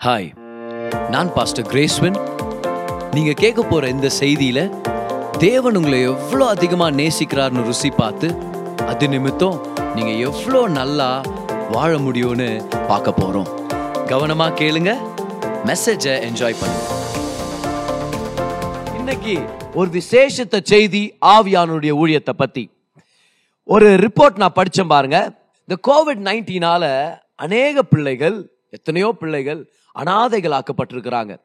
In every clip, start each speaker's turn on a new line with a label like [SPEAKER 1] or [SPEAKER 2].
[SPEAKER 1] Hi நான் pastor கிரேஸ்வன் நீங்கள் கேட்க போகிற இந்த செய்தியில் தேவன் உங்களை எவ்வளோ அதிகமாக நேசிக்கிறார்னு ருசி பார்த்து அது நிமித்தம் நீங்கள் எவ்வளோ நல்லா வாழ முடியும்னு பார்க்க போகிறோம் கவனமாக கேளுங்க மெசேஜை என்ஜாய் பண்ணுங்க.
[SPEAKER 2] இன்னைக்கு ஒரு விசேஷத்த செய்தி ஆவியானுடைய ஊழியத்தை பற்றி ஒரு ரிப்போர்ட் நான் படித்தேன் பாருங்க. இந்த கோவிட் நைன்டீனால் அநேக பிள்ளைகள் எத்தனையோ பிள்ளைகள் அனாதைகளாக்கப்பட்டிருக்கிறாங்க.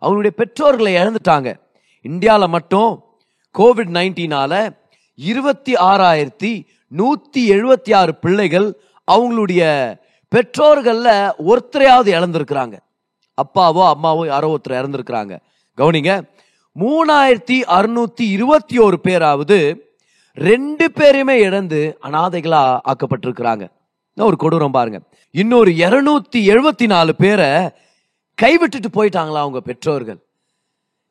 [SPEAKER 2] அவங்களுடைய பெற்றோர்களை இழந்துட்டாங்க. இந்தியாவில் மட்டும் கோவிட் நைன்டீனால இருபத்தி ஆறாயிரத்தி நூற்றி எழுபத்தி ஆறு பிள்ளைகள் அவங்களுடைய பெற்றோர்களில் ஒருத்தரையாவது இழந்திருக்கிறாங்க. அப்பாவோ அம்மாவோ யாரோ ஒருத்தர் இறந்துருக்கிறாங்க. கவனிங்க மூணாயிரத்தி அறுநூத்தி இருபத்தி ஒரு பேராவது ரெண்டு பேருமே இழந்து அனாதைகளா ஆக்கப்பட்டிருக்கிறாங்க. ஒரு கொடூரம் பாருங்க. இன்னொரு இருநூத்தி எழுபத்தி நாலு பேரை கைவிட்டுட்டு போயிட்டாங்களா அவங்க பெற்றோர்கள்?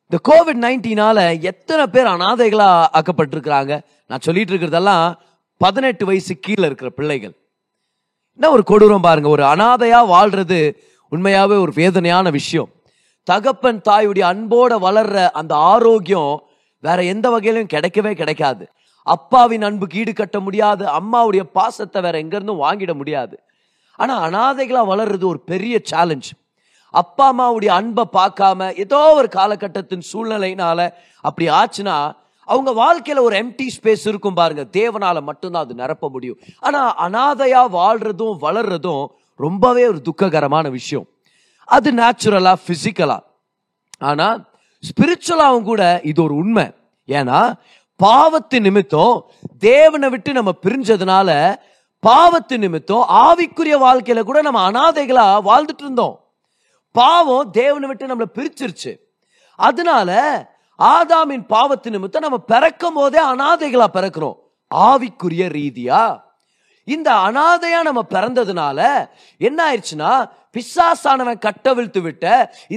[SPEAKER 2] இந்த கோவிட் நைன்டீனால எத்தனை பேர் அனாதைகளா ஆக்கப்பட்டிருக்கிறாங்க? நான் சொல்லிட்டு இருக்கிறதெல்லாம் பதினெட்டு வயசு கீழே இருக்கிற பிள்ளைகள். என்ன ஒரு கொடூரம் பாருங்க. ஒரு அனாதையா வாழ்றது உண்மையாவே ஒரு வேதனையான விஷயம். தகப்பன் தாயுடைய அன்போட வளர்ற அந்த ஆரோக்கியம் வேற எந்த வகையிலும் கிடைக்கவே கிடைக்காது. அப்பாவின் அன்புக்கு ஈடு கட்ட முடியாது. அம்மாவுடைய பாசத்தை வேற எங்க இருந்தும் வாங்கிட முடியாது. ஆனா அனாதைகளா வளர்றது ஒரு பெரிய சேலஞ்ச் அப்பா அம்மாவுடைய அன்பை பார்க்காம ஏதோ ஒரு காலகட்டத்தின் சூழ்நிலையினால அப்படி ஆச்சுன்னா அவங்க வாழ்க்கையில ஒரு எம்டி ஸ்பேஸ் இருக்கும் பாருங்க. தேவனால மட்டும்தான் அது நிரப்ப முடியும். ஆனா அனாதையா வாழ்றதும் வளர்றதும் ரொம்பவே ஒரு துக்ககரமான விஷயம். அது நேச்சுரலா பிசிக்கலா ஆனா ஸ்பிரிச்சுவலாவும் கூட இது ஒரு உண்மை. ஏன்னா பாவத்து நிமித்தம் தேவனை விட்டு நம்ம பிரிஞ்சதுனால பாவத்து நிமித்தம் ஆவிக்குரிய வாழ்க்கையில கூட நம்ம அனாதைகளா வாழ்ந்துட்டு இருந்தோம். பாவம் தேவனை விட்டு நம்மளை பிரிச்சிருச்சு. அதனால ஆதாமின் பாவத்து நிமித்தம் நம்ம பிறக்கும் போதே அனாதைகளா பிறக்கிறோம். ஆவிக்குரிய ரீதியா. இந்த அனாதையா நம்ம பிறந்ததுனால என்ன ஆயிடுச்சுன்னா பிசாசானவன் கட்டவிழ்த்து விட்ட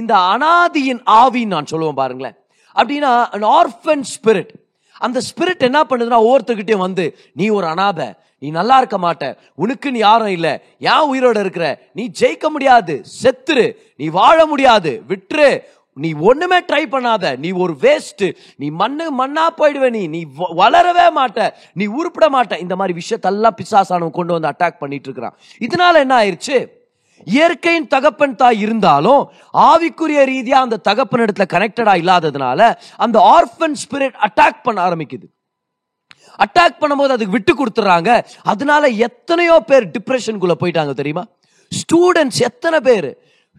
[SPEAKER 2] இந்த அனாதியின் ஆவின்னு நான் சொல்லுவேன் பாருங்களேன். அப்படின்னா ஆர்ஃபன் ஸ்பிரிட் அந்த ஸ்பிரிட் என்ன பண்ணுதுன்னா ஒவ்வொருத்தர்கிட்டயும் வந்து நீ ஒரு அனாதை நீ நல்லா இருக்க மாட்ட. உனக்குன்னு யாரும் இல்லை. ஏன் உயிரோட இருக்கிற? நீ ஜெயிக்க முடியாது. செத்துரு. நீ வாழ முடியாது. விட்டுரு. நீ ஒண்ணுமே ட்ரை பண்ணாத. நீ ஒரு வேஸ்ட் நீ மண்ணு மண்ணா போயிடுவ நீ. நீ வ- வளரவே மாட்ட. நீ உருப்பிட மாட்ட. இந்த மாதிரி விஷயத்தெல்லாம் பிசாசானவன் கொண்டு வந்து அட்டாக் பண்ணிட்டு இருக்கிறான். இதனால என்ன ஆயிடுச்சு இயற்கையின் தகப்பன் தாய் இருந்தாலும் ஆவிக்குரிய ரீதியா அந்த தகப்பன் இடத்துல கனெக்டடா இல்லாததுனால அந்த ஆர்ஃபன் ஸ்பிரிட் அட்டாக் பண்ண ஆரம்பிக்குது. அட்டாக் பண்ணும்போது அதுக்கு விட்டு கொடுத்துறாங்க. அதனால எத்தனையோ பேர் டிப்ரெஷனுக்குள்ளே போயிட்டாங்க தெரியுமா? ஸ்டூடெண்ட்ஸ் எத்தனை பேர்?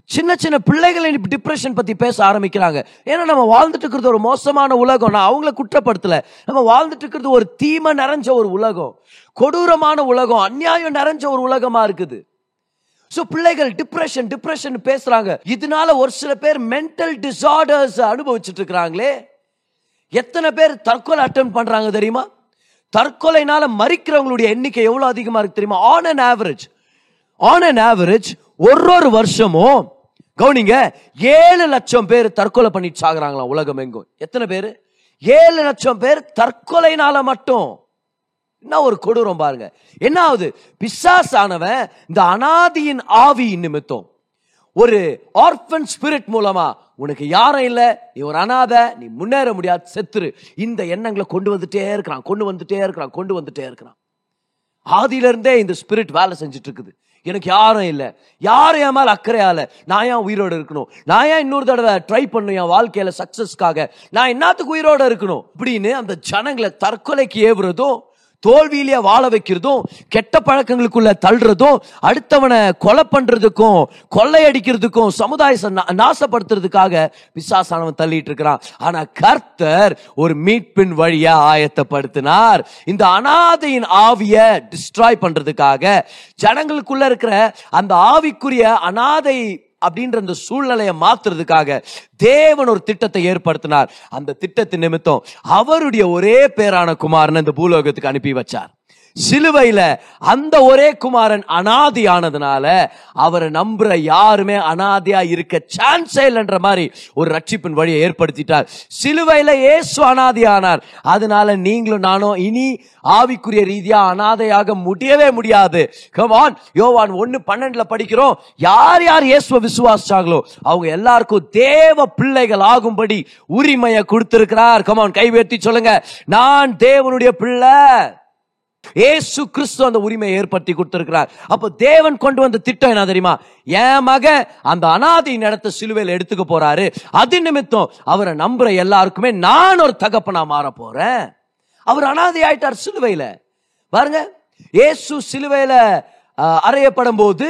[SPEAKER 2] சின்ன சின்ன பிள்ளைகளை டிப்ரெஷன் பற்றி பேச ஆரம்பிக்கிறாங்க. ஏன்னா நம்ம வாழ்ந்துட்டு இருக்கிறது ஒரு மோசமான உலகம். நான் அவங்கள குற்றப்படுத்தலை. நம்ம வாழ்ந்துட்டு இருக்கிறது ஒரு தீமை நிறைஞ்ச ஒரு உலகம். கொடூரமான உலகம். அநியாயம் நிறைஞ்ச ஒரு உலகமாக இருக்குது. ஸோ பிள்ளைகள் டிப்ரெஷன் டிப்ரெஷன் பேசுகிறாங்க இதனால ஒரு சில பேர் மென்டல் டிசார்டர்ஸ் அனுபவிச்சுட்டு இருக்கிறாங்களே. எத்தனை பேர் தற்கொலை அட்டன் பண்ணுறாங்க தெரியுமா? தற்கொலைனால மறிக்கிறவங்களுடைய எண்ணிக்கை எவ்வளவு அதிகமா இருக்கு தெரியுமா? On an average on an average ஒரு ஒரு வருஷமும் கவுனிங்க ஏழு லட்சம் பேர் தற்கொலை பண்ணிட்டு சாகுறாங்களாம் உலகம் எங்கும் எத்தனை பேர்? ஏழு லட்சம் பேர் தற்கொலைனால மட்டும். என்ன ஒரு கொடூரம் பாருங்க. என்ன ஆகுது பிசாசானவன் இந்த அனாதியின் ஆவி நிமித்தம். ஒரு ஆர்ஃபன் ஸ்பிரிட் மூலமா உனக்கு யாரும் இல்லை நீ ஒரு அனாதை நீ முன்னேற முடியாது செத்துரு. இந்த எண்ணங்களை கொண்டு வந்துட்டே இருக்கிறான் கொண்டு வந்துட்டே இருக்கிறான் கொண்டு வந்துட்டே இருக்கிறான். ஆதியிலிருந்தே இந்த ஸ்பிரிட் வேலை செஞ்சுட்டு இருக்குது எனக்கு யாரும் இல்லை. யாரும் என் மேலே அக்கறையால நான் ஏன் உயிரோடு இருக்கணும்? நான் ஏன் இன்னொரு தடவை ட்ரை பண்ணும் என் வாழ்க்கையில் சக்ஸஸ்க்காக நான் என்னத்துக்கு உயிரோட இருக்கணும்? அப்படின்னு அந்த ஜனங்களை தற்கொலைக்கு ஏவுறதும் தோல்வியிலேயே வாழ வைக்கிறதும் கெட்ட பழக்கங்களுக்குள்ள தள்ளுறதும் அடுத்தவனை கொலை பண்றதுக்கும் கொள்ளையடிக்கிறதுக்கும் சமுதாயத்தை நாசப்படுத்துறதுக்காக விசாசானவன் தள்ளிட்டு இருக்கிறான். ஆனா கர்த்தர் ஒரு மீட்பின் வழியா ஆயத்தப்படுத்தினார். இந்த அனாதையின் ஆவிய டிஸ்ட்ராய் பண்றதுக்காக ஜனங்களுக்குள்ள இருக்கிற அந்த ஆவிக்குரிய அனாதை அப்படின்ற அந்த சூழ்நிலையை மாத்துறதுக்காக தேவன் ஒரு திட்டத்தை ஏற்படுத்தினார். அந்த திட்டத்தின் நிமித்தம் அவருடைய ஒரே பேரான குமார்னு இந்த பூலோகத்துக்கு அனுப்பி வச்சார். சிலுவையில அந்த ஒரே குமாரன் அனாதியானதுனால அவரை நம்புற யாருமே அனாதியா இருக்க சான்ஸே இல்லைன்ற மாதிரி ஒரு ரட்சிப்பின் வழியை ஏற்படுத்திட்டார். சிலுவையில இயேசு அனாதியானார். அதனால நீங்களும் நானும் இனி ஆவிக்குரிய ரீதியா அனாதையாக முடியவே முடியாது. கமான் யோவான் ஒன்னு பன்னெண்டுல படிக்கிறோம். யார் யார் இயேசுவை விசுவாசிச்சாங்களோ அவங்க எல்லாருக்கும் தேவ பிள்ளைகள் ஆகும்படி உரிமையை கொடுத்திருக்கிறார். கமான் கைவேற்றி சொல்லுங்க. நான் தேவனுடைய பிள்ளை. ஏசு கிறிஸ்து அந்த உரிமையை ஏற்படுத்தி கொடுத்திருக்கிறார். அப்போ தேவன் கொண்டு வந்த திட்டம் என்ன தெரியுமா? என் மக அந்த அனாதை இடத்த சிலுவையில் எடுத்துக்க போறாரு. அது நிமித்தம் அவரை நம்புற எல்லாருக்குமே நான் ஒரு தகப்பனா மாற போறேன். அவர் அனாதை ஆயிட்டார் சிலுவையில. பாருங்க ஏசு சிலுவையில அஹ், அறையப்படும் போது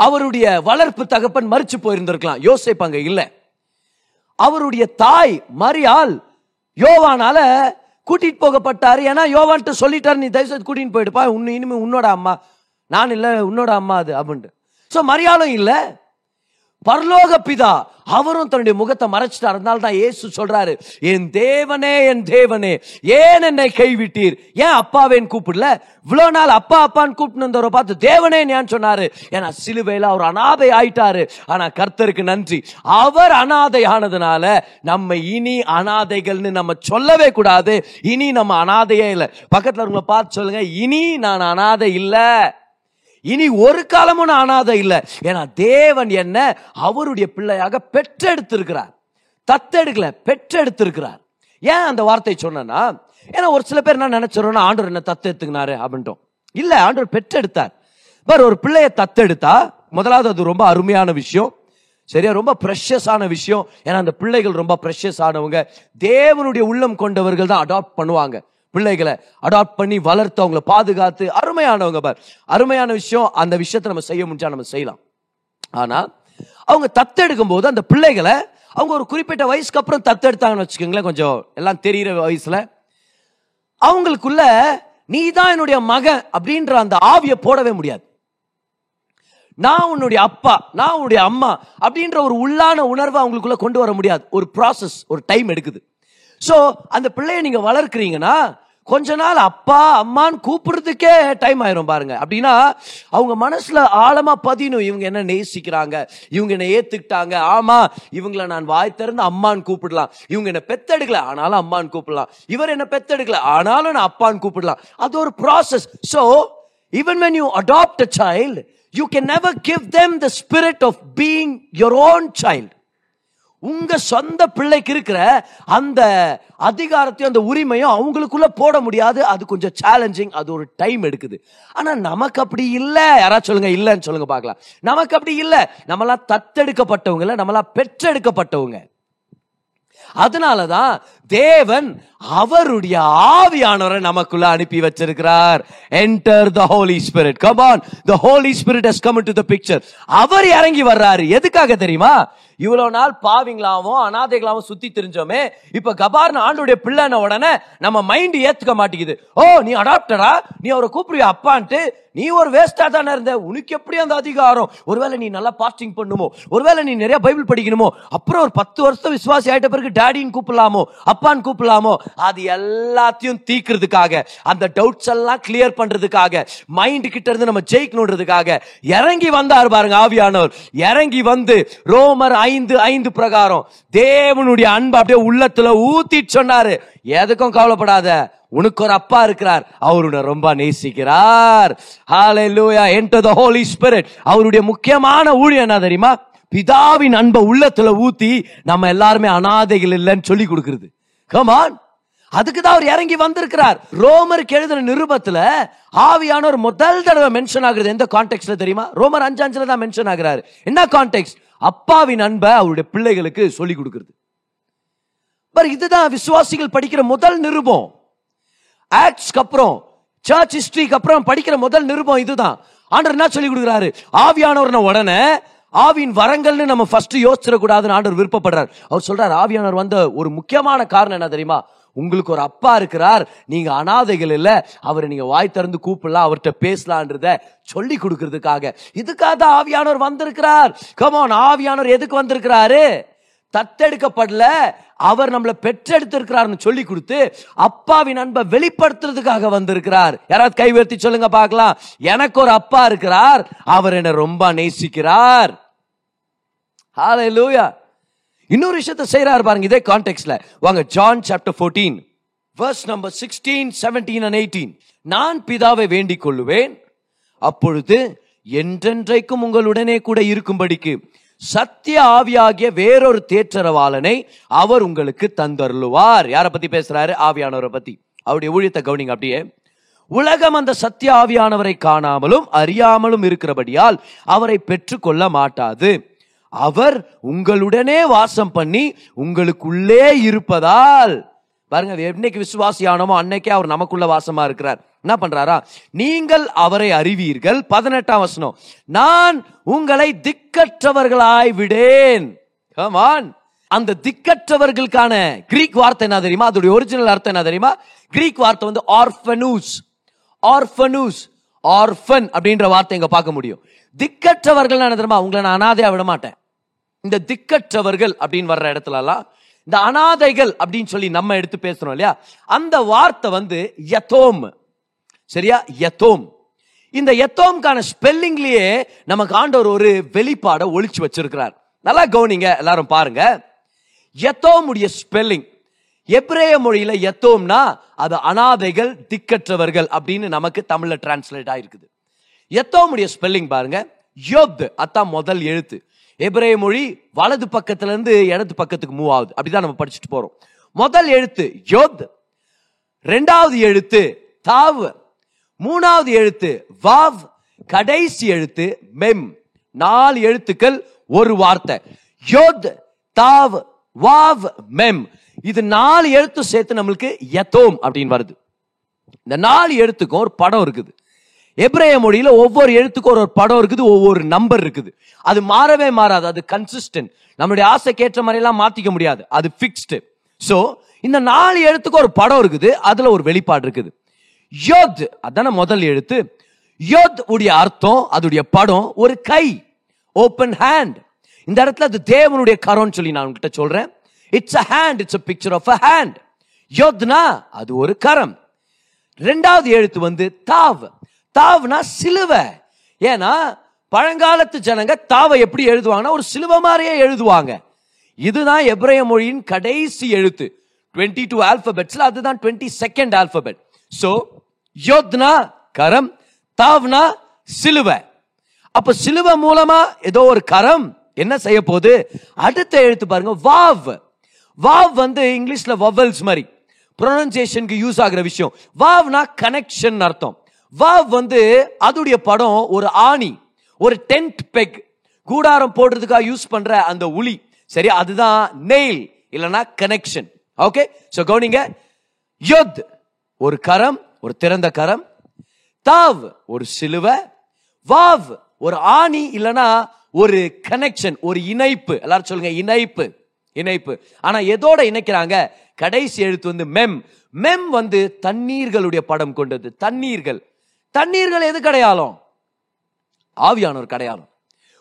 [SPEAKER 2] அவருடைய வளர்ப்பு தகப்பன் மறிச்சு போயிருந்திருக்கலாம். யோசிப்பாங்க இல்லை இல்ல. அவருடைய தாய் மரியாள் யோவானால கூட்டிட்டு போகப்பட்டார். ஏன்னா யோவான்ட்டு சொல்லிட்டார் நீ தயவுசெய்து கூட்டின்னு போயிடுப்பா. உன்னு இனிமே உன்னோட அம்மா நான் இல்லை உன்னோட அம்மா அது அப்படின்ட்டு. ஸோ மரியாளும் இல்லை. பரலோக பிதா அவரும் தன்னுடைய முகத்தை மறைச்சிட்டார். அதனால தான் இயேசு சொல்றாரு என் தேவனே என் தேவனே ஏன் என்னை கைவிட்டீர்? ஏன் அப்பாவேன்னு கூப்பிடல? இவ்வளவு நாள் அப்பா அப்பான்னு கூப்பிட்டு பார்த்து தேவனே ஏன் சொன்னாரு. ஏன்னா சிலுவையில அவர் அனாதை ஆயிட்டாரு. ஆனா கர்த்தருக்கு நன்றி. அவர் அனாதை ஆனதுனால நம்ம இனி அனாதைகள்னு நம்ம சொல்லவே கூடாது. இனி நம்ம அனாதையே இல்லை. பக்கத்துல உங்களை பார்த்து சொல்லுங்க இனி நான் அனாதை இல்லை. இனி ஒரு காலமும் நான் அனாதை இல்லை. ஏன்னா தேவன் என்ன அவருடைய பிள்ளையாக பெற்றெடுத்திருக்கிறார். தத்தெடுக்கல பெற்றெடுத்திருக்கிறார். ஏன் அந்த வார்த்தை சொன்னேன்னா ஏன்னா ஒரு சில பேர் என்ன நினைச்சிடறோம்னா ஆண்டவர் என்ன தத்தெடுத்துக்கினாரு அப்படின்ட்டோம். இல்லை ஆண்டவர் பெற்றெடுத்தார். பார் ஒரு பிள்ளைய தத்தெடுத்தா முதலாவது அது ரொம்ப அருமையான விஷயம். சரியா ரொம்ப ப்ரெஷஸான விஷயம். ஏன்னா அந்த பிள்ளைகள் ரொம்ப ப்ரெஷஸ் ஆனவங்க தேவனுடைய உள்ளம் கொண்டவர்கள் தான் அடாப்ட் பண்ணுவாங்க. பிள்ளைகளை அடாப்ட் பண்ணி வளர்த்து அவங்கள பாதுகாத்து அருமையானவங்க பார். அருமையான விஷயம் அந்த விஷயத்தை நம்ம செய்ய முடிஞ்சா நம்ம செய்யலாம். ஆனால் அவங்க தத்தெடுக்கும் போது அந்த பிள்ளைகளை அவங்க ஒரு குறிப்பிட்ட வயசுக்கு அப்புறம் தத்தெடுத்தாங்கன்னு வச்சுக்கோங்களேன் கொஞ்சம் எல்லாம் தெரியிற வயசில் அவங்களுக்குள்ள நீ தான் என்னுடைய மகன் அப்படின்ற அந்த ஆவியை போடவே முடியாது. நான் உன்னுடைய அப்பா நான் உன்னுடைய அம்மா அப்படின்ற ஒரு உள்ளான உணர்வை அவங்களுக்குள்ள கொண்டு வர முடியாது. ஒரு ப்ராசஸ் ஒரு டைம் எடுக்குது. ஸோ அந்த பிள்ளைய நீங்கள் வளர்க்குறீங்கன்னா கொஞ்ச நாள் அப்பா அம்மான்னு கூப்பிடுறதுக்கே டைம் ஆயிரும் பாருங்க. அப்படின்னா அவங்க மனசுல ஆழமா பதியணும். இவங்க என்ன நேசிக்கிறாங்க? இவங்க என்ன ஏத்துக்கிட்டாங்க. ஆமா இவங்கள நான் வாய் திறந்து அம்மான்னு கூப்பிடலாம். இவங்க என்ன பெத்தெடுக்கல. ஆனாலும் அம்மான்னு கூப்பிடலாம். இவர் என்ன பெத்தெடுக்கல. ஆனாலும் நான் அப்பான்னு கூப்பிடலாம். அது ஒரு process so even when you adopt a child you can never give them the spirit of being your own child உங்க சொந்த பிள்ளைக்கு இருக்கிற அந்த அதிகாரத்தையும் அந்த உரிமையும் அவங்களுக்குள்ள போட முடியாது. அது கொஞ்சம் சேலஞ்சிங் அது ஒரு டைம் எடுக்குது. ஆனா நமக்கு அப்படி இல்லை. யாராவது சொல்லுங்க இல்லைன்னு சொல்லுங்க பார்க்கலாம். நமக்கு அப்படி இல்லை. நம்மளாம் தத்தெடுக்கப்பட்டவங்க இல்ல. நம்மளாம் பெற்றெடுக்கப்பட்டவங்க. அதனாலதான் தேவன் அவருடைய ஆவியானவரை நமக்குள்ள அனுப்பி வச்சிருக்கிறார். Enter the holy spirit come on the holy spirit has come to the picture அவர் இறங்கி வர்றாரு. எதுக்காக தெரியுமா? இவ்வளவு நாள் பாவிங்களாவும் அனாதைகளாவும் சுத்தி தெரிஞ்சோமே இப்ப கபார்னு ஆண்டுடைய பிள்ளைன உடனே நம்ம மைண்ட் ஏத்துக்க மாட்டேங்குது. ஓ நீ அடாப்டரா நீ அவரை கூப்பிடுவியா அப்பான்ட்டு? நீ ஒரு வேஸ்டா தானே இருந்த? உனக்கு எப்படி அந்த அதிகாரம்? ஒருவேளை நீ நல்லா பாஸ்டிங் பண்ணுமோ? ஒருவேளை நீ நிறைய பைபிள் படிக்கணுமோ? அப்புறம் ஒரு பத்து வருஷம் விசுவாசி ஆயிட்ட பிறகு டேடின்னு கூப்பிடலாமோ? அப்பான்னு கூப்பிடலாமோ? அது எல்லாத்தையும் தீக்கிறதுக்காக அந்த டவுட்ஸ் எல்லாம் கிளியர் பண்றதுக்காக மைண்ட் கிட்ட இருந்து நம்ம ஜெயிக்கணுன்றதுக்காக இறங்கி வந்தார் பாருங்க ஆவியானவர். இறங்கி வந்து ரோமர் ஐந்து ஐந்து பிரகாரம் தேவனுடைய அன்பு அப்படியே உள்ளத்துல ஊத்தி சொன்னாரு. எதுக்கும் கவலைப்படாத உனக்கு ஒரு அப்பா இருக்கிறார். அவருடைய ரொம்ப நேசிக்கிறார். ஹalleluya enter the holy spirit. அவருடைய முக்கியமான ஊழியம் என்ன தெரியுமா? பிதாவின் அன்பை உள்ளத்துல ஊத்தி நம்ம எல்லாருமே அனாதைகள் இல்லைன்னு சொல்லி கொடுக்குறது. கமான் அதுக்கு தான் அவர் இறங்கி வந்திருக்கிறார். ரோமருக்கு எழுதின நிருபத்துல ஆவியானவர் முதல் தடவை மென்ஷன் ஆகுறது எந்த கான்டெக்ட்ல தெரியுமா? ரோமர் அஞ்சாஞ்சில தான் மென்ஷன் ஆகுறாரு. என்ன கான்டெக்ட் அப்பாவின் அன்பை அவருடைய பிள்ளைகளுக்கு சொல்லி கொடுக்கிறது. பாரு இதுதான் விசுவாசிகள் படிக்கிற முதல் நிருபம். ஆக்ட்ஸ்க்கு அப்புறம் சர்ச் ஹிஸ்டரிக்கு அப்புறம் படிக்கிற முதல் நிருபம் இதுதான். ஆண்டர் என்ன சொல்லி கொடுக்குறாரு? ஆவியானவர்ன உடனே ஆவியின் வரங்கள்னு நம்ம ஃபர்ஸ்ட் யோசிச்சிடக்கூடாதுன்னு ஆண்டவர் விருப்பப்படுறார். அவர் சொல்றார் ஆவியானவர் வந்த ஒரு முக்கியமான காரணம் என்ன தெரியுமா? உங்களுக்கு ஒரு அப்பா இருக்கிறார் நீங்க அனாதைகள் இல்லை அவரை நீங்க வாய் திறந்து கூப்பிடலாம் அவர்கிட்ட பேசலான்றத சொல்லி கொடுக்கறதுக்காக. இதுக்காக தான் ஆவியானவர் வந்திருக்கிறார். கமோன் ஆவியானவர் எதுக்கு வந்திருக்கிறாரு? தத்தெடுக்கப்படல அவர் நம்மளை பெற்றெடுத்திருக்கிறார்னு சொல்லி கொடுத்து அப்பாவின் அன்பை வெளிப்படுத்துறதுக்காக வந்திருக்கிறார். யாராவது கை உயர்த்தி சொல்லுங்க பார்க்கலாம். எனக்கு ஒரு அப்பா இருக்கிறார் அவர் என்னை ரொம்ப நேசிக்கிறார். ஹalleluya இன்னொரு விஷயத்தை செய்கிறாரு பாருங்க இதே கான்டெக்ட்ல வாங்க John chapter fourteen verse number sixteen seventeen and eighteen நான் பிதாவை வேண்டிக் கொள்ளுவேன் அப்பொழுது என்றென்றைக்கும் உங்களுடனே கூட இருக்கும்படிக்கு சத்திய ஆவியாகிய வேறொரு தேற்றரவாளனை அவர் உங்களுக்கு தந்தருளுவார். யாரை பத்தி பேசுறாரு? ஆவியானவரை பத்தி. அவருடைய ஊழியத்தை கவனிங்க அப்படியே. உலகம் அந்த சத்திய ஆவியானவரை காணாமலும் அறியாமலும் இருக்கிறபடியால் அவரை பெற்றுக்கொள்ள மாட்டாது. அவர் உங்களுடனே வாசம் பண்ணி உங்களுக்குள்ளே இருப்பதால். பாருங்க அது என்னைக்கு விசுவாசியானமோ அன்னைக்கே அவர் நமக்குள்ள வாசமா இருக்கிறார். என்ன பண்றாரா? நீங்கள் அவரை அறிவீர்கள். பதினெட்டாம் வசனம். நான் உங்களை திக்கற்றவர்களாய் விடேன். Come அந்த திக்கற்றவர்களுக்கான கிரீக் வார்த்தை என்ன தெரியுமா? அதோட ஒரிஜினல் அர்த்தம் என்ன தெரியுமா? கிரீக் வார்த்தை வந்து ஆர்ஃபனூஸ் ஆர்ஃபனூஸ் ஆர்ஃபன் அப்படின்ற வார்த்தை இங்க பார்க்க முடியும். திக்கற்றவர்கள் என்ன தெரியுமா? உங்களை நான் அனாதையா விட மாட்டேன். இந்த திக்கற்றவர்கள் அப்படின்னு வர்ற இடத்துலலாம் இந்த அனாதைகள் அப்படின்னு சொல்லி நம்ம எடுத்து பேசுறோம் இல்லையா? அந்த வார்த்தை வந்து யத்தோம். சரியா? யத்தோம். இந்த யத்தோம்கான ஸ்பெல்லிங்லயே நமக்கு ஆண்டவர் ஒரு வெளிப்பாடை ஒழிச்சு வச்சிருக்கிறார். நல்லா கவனிங்க எல்லாரும் பாருங்க. எத்தோமுடைய ஸ்பெல்லிங். எப்ரேய மொழியில யத்தோம்னா அது அனாதைகள் திக்கற்றவர்கள் அப்படின்னு நமக்கு தமிழ்ல டிரான்ஸ்லேட் ஆயிருக்குது. எத்தோமுடைய ஸ்பெல்லிங் பாருங்க. யோத் அதான் முதல் எழுத்து. எபிரேய மொழி வலது பக்கத்துல இருந்து இடது பக்கத்துக்கு மூவ் ஆகுது. அப்படிதான் நம்ம படிச்சுட்டு போறோம். முதல் எழுத்து யோத் ரெண்டாவது எழுத்து தாவ் மூணாவது எழுத்து வாவ் கடைசி எழுத்து மெம். நாலு எழுத்துக்கள் ஒரு வார்த்தை. யோத் தாவ் வாவ் மெம். இது நாலு எழுத்து சேர்த்து நம்மளுக்கு எத்தோம் அப்படின்னு வருது. இந்த நாலு எழுத்துக்கும் ஒரு படம் இருக்குது. எப்ரேய மொழியில ஒவ்வொரு எழுத்துக்கும் ஒரு ஒரு படம் இருக்குது ஒவ்வொரு நம்பர் இருக்குது. அது மாறவே மாறாது அது கன்சிஸ்டன்ட் நம்மளுடைய ஆசைக்கு ஏற்ற மாதிரி எல்லாம் மாத்திக்க முடியாது அது ஃபிக்ஸ்டு சோ இந்த நாலு எழுத்துக்கு ஒரு படம் இருக்குது அதுல ஒரு வெளிப்பாடு இருக்குது. யோத் அதான முதல் எழுத்து. யோத் உடைய அர்த்தம் அதோடைய படம் ஒரு கை ஓப்பன் ஹேண்ட் இந்த இடத்துல அது தேவனுடைய கரம்னு சொல்லி நான் உங்ககிட்ட சொல்றேன். It's a hand it's a picture of a hand Yojana அது ஒரு கரம். ரெண்டாவது எழுத்து வந்து தாவ். தாவ்னா சிலுவை. ஏன்னா பழங்காலத்து ஜனங்க தாவை எப்படி எழுதுவாங்கன்னா ஒரு சிலுவை மாதிரியே எழுதுவாங்க. இதுதான் எப்ரேய மொழியின் கடைசி எழுத்து. டுவெண்ட்டி டூ ஆல்பபெட்ஸ்ல அதுதான் டுவெண்ட்டி செகண்ட் ஆல்பபெட் சோ யோத்னா கரம் தாவ்னா சிலுவை. அப்ப சிலுவை மூலமா ஏதோ ஒரு கரம் என்ன செய்ய போகுது? அடுத்த எழுத்து பாருங்க வாவ். வாவ் வந்து இங்கிலீஷ்ல வவல்ஸ் மாதிரி. ப்ரொனன்சியேஷனுக்கு யூஸ் ஆகுற விஷயம். வாவ்னா கனெக்ஷன் அர்த்தம். வாவ் வந்து அதுடைய படம் ஒரு ஆணி ஒரு டென்ட் பெக் கூடாரம் போடுறதுக்காக யூஸ் பண்ற அந்த உளி. சரி அதுதான் நெயில் இல்லனா கனெக்ஷன் ஓகே சோ கவனிங்க. யோத் ஒரு கரம் ஒரு திறந்த கரம். தாவ் ஒரு சிலுவை. வாவ் ஒரு ஆணி இல்லனா ஒரு கனெக்ஷன் ஒரு இணைப்பு. எல்லாரும் சொல்லுங்க இணைப்பு இணைப்பு. ஆனா எதோட இணைக்கிறாங்க? கடைசி எழுத்து வந்து மெம் மெம் வந்து தண்ணீர்களுடைய படம் கொண்டது தண்ணீர்கள். தண்ணீர்கள் எது கிடையாலும் ஆவியானோர் கிடையாலும்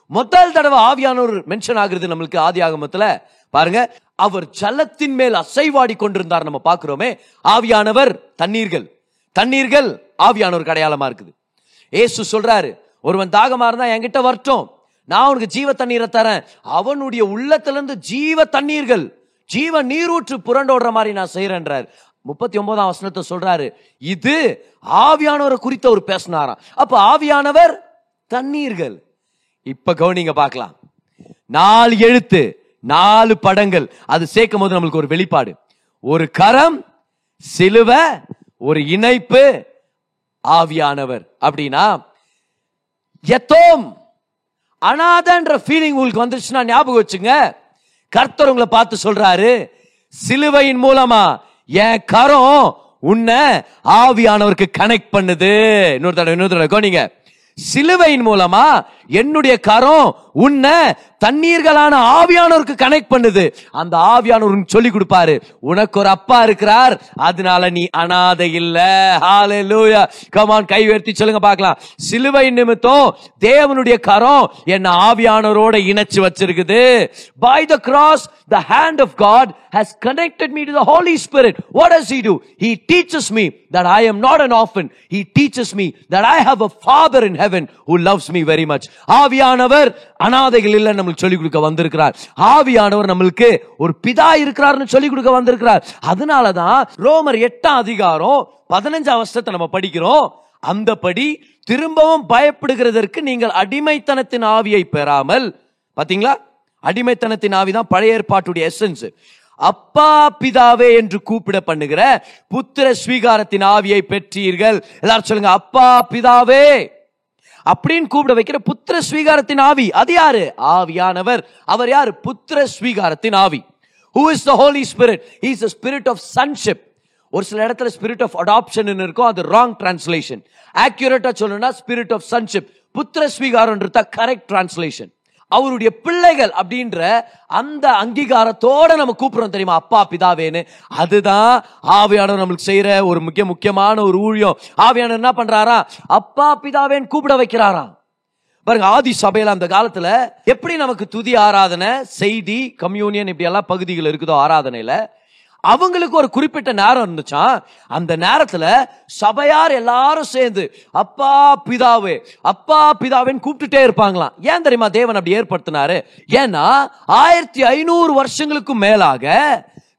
[SPEAKER 2] முதல் தடவை ஆவியானோர் மென்ஷன் ஆகுறது நம்மளுக்கு ஆதி ஆகமத்தில். பாருங்க அவர் ஜலத்தின் மேல் அசைவாடி கொண்டிருந்தார் நம்ம பார்க்கிறோமே. ஆவியானவர் தண்ணீர்கள். தண்ணீர்கள் ஆவியானோர் அடையாளமா இருக்குது. ஏசு சொல்றாரு ஒருவன் தாகமா இருந்தா என்கிட்ட வரட்டும். நான் உனக்கு ஜீவ தண்ணீரை தரேன். அவனுடைய உள்ளத்துல இருந்து ஜீவ தண்ணீர்கள் ஜீவ நீரூற்று புரண்டோடுற மாதிரி நான் செய்யறேன்றார் முப்பத்தி ஒன்பதாம் வசனத்தை சொல்றாரு இது ஆவியானவரை குறித்த ஒரு பேசினாராம். அப்ப ஆவியானவர் தண்ணீர்கள். இப்ப கவனிங்க பார்க்கலாம். நாலு எழுத்து நாலு படங்கள் அது சேர்க்கும் போது நம்மளுக்கு ஒரு வெளிப்பாடு. ஒரு கரம் சிலுவை ஒரு இணைப்பு ஆவியானவர். அப்படின்னா எத்தோம் அனாதன்ற ஃபீலிங் உங்களுக்கு வந்துருச்சுன்னா ஞாபகம் வச்சுங்க. கர்த்தர் உங்களை பார்த்து சொல்றாரு சிலுவையின் மூலமா என் கரம் உன்னை ஆவியானவருக்கு கனெக்ட் பண்ணுது. இன்னொரு தடவை இன்னொரு தடவை நீங்க சிலுவையின் மூலமா என்னுடைய கரம் உன்னை தண்ணீர்களான ஆவியானோருக்கு கனெக்ட் பண்ணுது அந்த ஆவியானவர் சொல்லி கொடுப்பாரு உனக்கு ஒரு அப்பா இருக்கிறார் அதனால நீ அனாதை இல்ல கமான் கை உயர்த்தி சொல்லுங்க பார்க்கலாம் சிலுவை நிமித்தம் தேவனுடைய கரம் என்ன ஆவியானவரோட இணைச்சு வச்சிருக்குது by the cross the hand of God has connected me to the Holy Spirit what has he do he teaches me that I am not an orphan he teaches me that I have a father in heaven who loves me very much ஆவியானவர் அனாதைகள் இல்லை நம்மளுக்கு சொல்லிக் கொடுக்க வந்திருக்கிறார். ஆவியானவர் நம்மளுக்கு ஒரு பிதா இருக்கிறார்னு சொல்லிக் கொடுக்க வந்திருக்கிறார். அதனாலதான் ரோமர் எட்டாம் அதிகாரம் பதினஞ்சாம் வருஷத்தை நம்ம படிக்கிறோம். அந்தபடி திரும்பவும் பயப்படுகிறதற்கு நீங்கள் அடிமைத்தனத்தின் ஆவியை பெறாமல் பாத்தீங்களா? அடிமைத்தனத்தின் ஆவிதான் பழைய ஏற்பாட்டுடைய எசன்ஸ் அப்பா பிதாவே என்று கூப்பிட பண்ணுகிற புத்திர ஸ்வீகாரத்தின் ஆவியை பெற்றீர்கள். எல்லாரும் சொல்லுங்க அப்பா பிதாவே. அப்படின்னு கூப்பிட வைக்கிற புத்திர ஸ்வீகாரத்தின் ஆவி. அது யாரு? ஆவியானவர். அவர் யாரு? புத்திர ஸ்வீகாரத்தின் ஆவி. Who is the Holy Spirit is the Spirit of sonship ஒரு சில இடத்துல ஸ்பிரிட் ஆஃப் அடாப்ஷன் இருக்கும் அது ராங் டிரான்ஸ்லேஷன் ஆக்யூரேட்டா சொல்லணும்னா ஸ்பிரிட் ஆஃப் சன்ஷிப் புத்திர ஸ்வீகாரம்ன்றதா கரெக்ட் டிரான்ஸ்லேஷன் அவருடைய பிள்ளைகள் அப்படின்ற அந்த அங்கீகாரத்தோட நம்ம கூப்பிடுறோம் தெரியுமா? அப்பா பிதாவேன்னு. அதுதான் ஆவியானவர் நம்மளுக்கு செய்யற ஒரு முக்கிய முக்கியமான ஒரு ஊழியம். ஆவியானவர் என்ன பண்றாரா? அப்பா பிதாவேன்னு கூப்பிட வைக்கிறாராம். பாருங்க ஆதி சபையில அந்த காலத்துல எப்படி நமக்கு துதி ஆராதனை செய்தி கம்யூனியன் இப்படி எல்லாம் பகுதிகள் இருக்குதோ ஆராதனையில அவங்களுக்கு ஒரு குறிப்பிட்ட நேரம் இருந்துச்சா? அந்த நேரத்துல சபையார் எல்லாரும் சேர்ந்து அப்பா பிதாவே அப்பா பிதாவேன்னு கூப்பிட்டுட்டே இருப்பாங்களாம். ஏன் தெரியுமா தேவன் அப்படி ஏற்படுத்தினாரு? ஏன்னா ஆயிரத்தி ஐநூறு வருஷங்களுக்கு மேலாக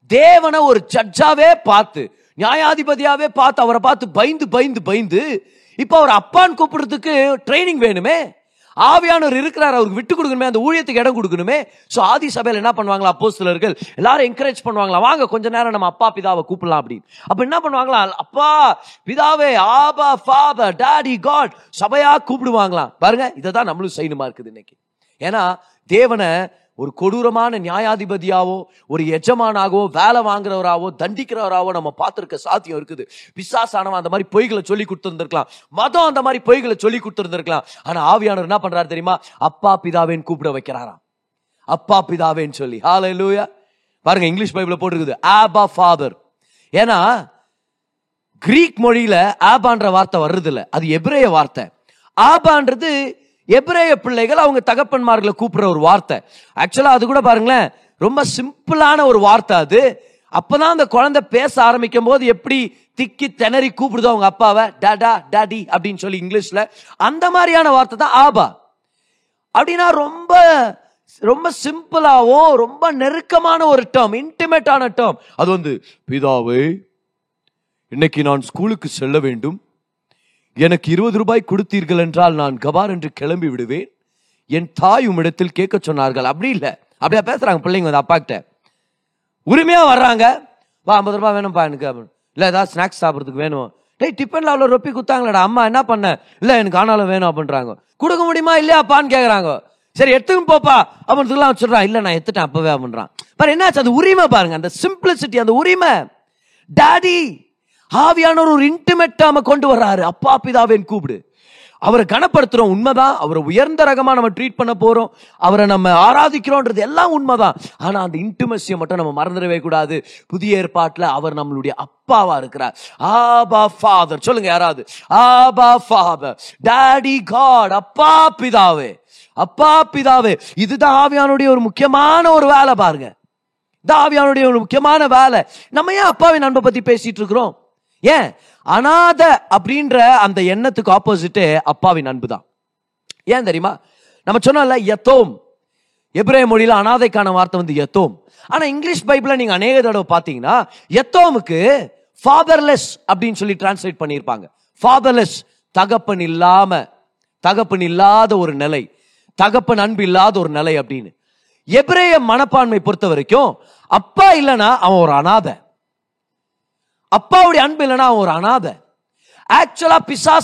[SPEAKER 2] தேவனை ஒரு ஜட்ஜாவே பார்த்து நியாயாதிபதியாவே பார்த்து அவரை பார்த்து பயந்து பயந்து பயந்து இப்ப அவர் அப்பான்னு கூப்பிடுறதுக்கு ட்ரைனிங் வேணுமே? ஆவியானவர் இருக்கிறார் அவருக்கு விட்டு கொடுக்கணுமே அந்த ஊழியத்துக்கு இடம் கொடுக்கணுமே. ஸோ ஆதி சபையில் என்ன பண்ணுவாங்களா அப்போஸ்தலர்கள்? எல்லாரும் என்கரேஜ் பண்ணுவாங்களா வாங்க கொஞ்ச நேரம் நம்ம அப்பா பிதாவை கூப்பிடலாம் அப்படின்னு. அப்போ என்ன பண்ணுவாங்களா அப்பா பிதாவே ஆபா ஃபாதர் டாடி காட் சபையாக கூப்பிடுவாங்களாம். பாருங்க இதை தான் நம்மளும் செய்யணுமா இருக்குது இன்னைக்கு. ஏன்னா தேவனை ஒரு கொடூரமான நியாயாதிபதியாவோ ஒரு எஜமானாகவோ வேலை வாங்குறவராவோ தண்டிக்கிறவராவோ நம்ம பார்த்துருக்க சாத்தியம் இருக்குது. பிசாசானவன் அந்த மாதிரி பொய்களை சொல்லி கொடுத்துருந்துருக்கலாம். மதம் அந்த மாதிரி பொய்களை சொல்லி கொடுத்துருந்துருக்கலாம். ஆனால் ஆவியானவர் என்ன பண்ணுறாரு தெரியுமா? அப்பா பிதாவேன்னு கூப்பிட வைக்கிறாராம். அப்பா பிதாவேன்னு சொல்லி. ஹalleluya பாருங்க இங்கிலீஷ் பைபிள் போட்டிருக்குது. ஆபா ஃபாதர் ஏன்னா கிரீக் மொழியில ஆபான்ற வார்த்தை வர்றதில்ல. அது எப்ரேய வார்த்தை. ஆபான்றது எப்ரேய பிள்ளைகள் அவங்க தகப்பன்மார்களை கூப்பிடுற ஒரு வார்த்தை. ஆக்சுவலாக அது கூட பாருங்களேன் ரொம்ப சிம்பிளான ஒரு வார்த்தை அது. அப்போதான் அந்த குழந்தை பேச ஆரம்பிக்கும் போது எப்படி திக்கி திணறி கூப்பிடுதோ அவங்க அப்பாவை டாடா டாடி அப்படின்னு சொல்லி இங்கிலீஷில். அந்த மாதிரியான வார்த்தை தான் ஆபா. அப்படின்னா ரொம்ப ரொம்ப சிம்பிளாகவும் ரொம்ப நெருக்கமான ஒரு டேர்ம் இன்டிமேட்டான டேர்ம் அது வந்து பிதாவே இன்னைக்கு நான் ஸ்கூலுக்கு செல்ல வேண்டும். எனக்கு இருபது ரூபாய் கொடுத்தீர்கள் என்றால் நான் கபார் என்று கிளம்பி விடுவேன். என் தாய் உம்மிடத்தில் கேட்க சொன்னார்கள். அப்படி இல்லை. அப்படியா பேசுறாங்க பிள்ளைங்க வந்து அப்பா கிட்ட உரிமையா வர்றாங்க. வா ஐம்பது ரூபாய் வேணும்ப்பா எனக்கு. அப்படின்னு. இல்லை ஏதாவது ஸ்நாக்ஸ் சாப்பிட்றதுக்கு வேணும். டேய் டிஃபனில் அவ்வளோ ரொப்பி குத்தாங்களடா. அம்மா என்ன பண்ண? இல்லை எனக்கு ஆனாலும் வேணும் அப்படின்றாங்க. கொடுக்க முடியுமா இல்லையாப்பான்னு கேட்குறாங்க சரி எடுத்துக்கும் போப்பா. அப்படின்றதுலாம் வச்சிடுறான் இல்லை நான் எடுத்துட்டேன் அப்போவே அப்படின்றான். பாரு என்னாச்சு? அந்த உரிமை பாருங்க. அந்த சிம்பிளிசிட்டி அந்த உரிமை. டாடி ஆவியானவர் ஒரு இன்டிமேட்டாம கொண்டு வர்றாரு. அப்பா பிதாவேன் கூப்பிடு. அவரை கனப்படுத்துறோம். உண்மைதான். அவரை உயர்ந்த ரகமாக நம்ம ட்ரீட் பண்ண போகிறோம் அவரை நம்ம ஆராதிக்கிறோன்றது எல்லாம் உண்மைதான். ஆனால் அந்த இன்டிமசியை மட்டும் நம்ம மறந்துடவே கூடாது. புதிய ஏற்பாட்டில் அவர் நம்மளுடைய அப்பாவா இருக்கிறார். ஆபா ஃபாதர் சொல்லுங்க யாராவது? ஆபா ஃபாதர் டாடி காட் அப்பா பிதாவே. அப்பா பிதாவே. இதுதான் ஆவியானுடைய ஒரு முக்கியமான ஒரு வேலை பாருங்க. இதான் ஆவியானுடைய ஒரு முக்கியமான வேலை. நம்ம ஏன் அப்பாவின் அன்பை பத்தி பேசிட்டு இருக்கிறோம்? ஏன்? அனாத அப்படின்ற அந்த எண்ணத்துக்கு ஆப்போசிட்டு அப்பாவின் அன்பு தான் ஏன் தெரியுமா? நம்ம சொன்னோம்ல யத்தோம் எப்ரே மொழியில் அனாதைக்கான வார்த்தை வந்து யத்தோம் ஆனால் இங்கிலீஷ் பைபிளில் நீங்கள் அநேக தடவை பார்த்தீங்கன்னா யத்தோமுக்கு ஃபாதர்லெஸ் அப்படின்னு சொல்லி டிரான்ஸ்லேட் பண்ணியிருப்பாங்க. ஃபாதர்லெஸ் தகப்பன் இல்லாம தகப்பன் இல்லாத ஒரு நிலை தகப்பன் அன்பு இல்லாத ஒரு நிலை அப்படின்னு. எப்ரேய மனப்பான்மை பொறுத்த வரைக்கும் அப்பா இல்லைன்னா அவன் ஒரு அனாதை. அப்பாவுடைய அன்பு இல்லைன்னா ஒரு அனாதை. ஆக்சுவலா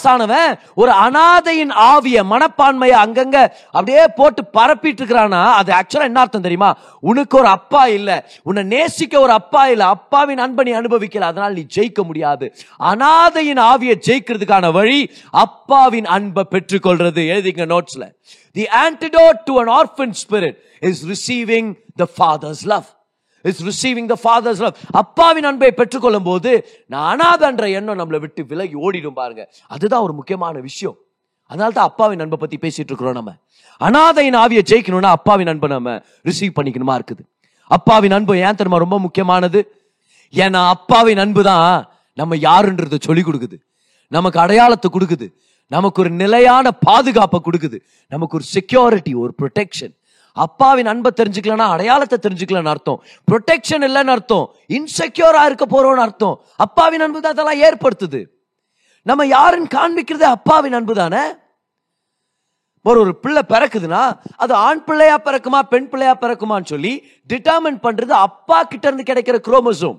[SPEAKER 2] ஆனவன் ஒரு அனாதையின் ஆவிய மனப்பான்மையை அங்கங்க அப்படியே போட்டு பரப்பிட்டு இருக்கிறானா அது ஆக்சுவலா என்ன அர்த்தம் தெரியுமா? உனக்கு ஒரு அப்பா இல்ல. உன்னை நேசிக்க ஒரு அப்பா இல்ல. அப்பாவின் அன்பை நீ அனுபவிக்கல. அதனால நீ ஜெயிக்க முடியாது. அனாதையின் ஆவியை ஜெயிக்கிறதுக்கான வழி அப்பாவின் அன்பை பெற்றுக்கொள்றது. எழுதிங்க நோட்ஸ்ல the antidote to an orphan spirit is receiving the Father's love is receiving the Father's love அப்பாவின் அன்பை பெற்றுக்கொள்ளும் போது நான் அனாதன்ற எண்ணம் நம்மளை விட்டு விலகி ஓடிடும் பாருங்க. அதுதான் ஒரு முக்கியமான விஷயம். அதனால தான் அப்பாவின் அன்பை பத்தி பேசிட்டு இருக்கிறோம் நம்ம. அனாதையின் ஆவியை ஜெயிக்கணும்னா அப்பாவின் அன்பை நம்ம ரிசீவ் பண்ணிக்கணுமா இருக்குது? அப்பாவின் அன்பு ஏன் தெரியுமா ரொம்ப முக்கியமானது? ஏன்னா அப்பாவின் அன்பு தான் நம்ம யாருன்றதை சொல்லி கொடுக்குது. நமக்கு அடையாளத்தை கொடுக்குது. நமக்கு ஒரு நிலையான பாதுகாப்பை கொடுக்குது. நமக்கு ஒரு செக்யூரிட்டி ஒரு ப்ரொடெக்ஷன் அப்பாவின் அன்பை தெரிஞ்சுக்கலன்னா அடையாளத்தை தெரிஞ்சுக்கலன்னு அர்த்தம். ப்ரொடெக்ஷன் இல்லைன்னு அர்த்தம். இன்செக்யூரா இருக்க போறோம்னு அர்த்தம். அப்பாவின் அன்பு தான் அதெல்லாம் ஏற்படுத்துது. நம்ம யாருன்னு காண்பிக்கிறதே அப்பாவின் அன்பு தானே? ஒரு ஒரு பிள்ளை பிறக்குதுன்னா அது ஆண் பிள்ளையா பிறக்குமா பெண் பிள்ளையா பிறக்குமான்னு சொல்லி டிட்டர்மின் பண்றது அப்பா கிட்ட இருந்து கிடைக்கிற குரோமோசோம்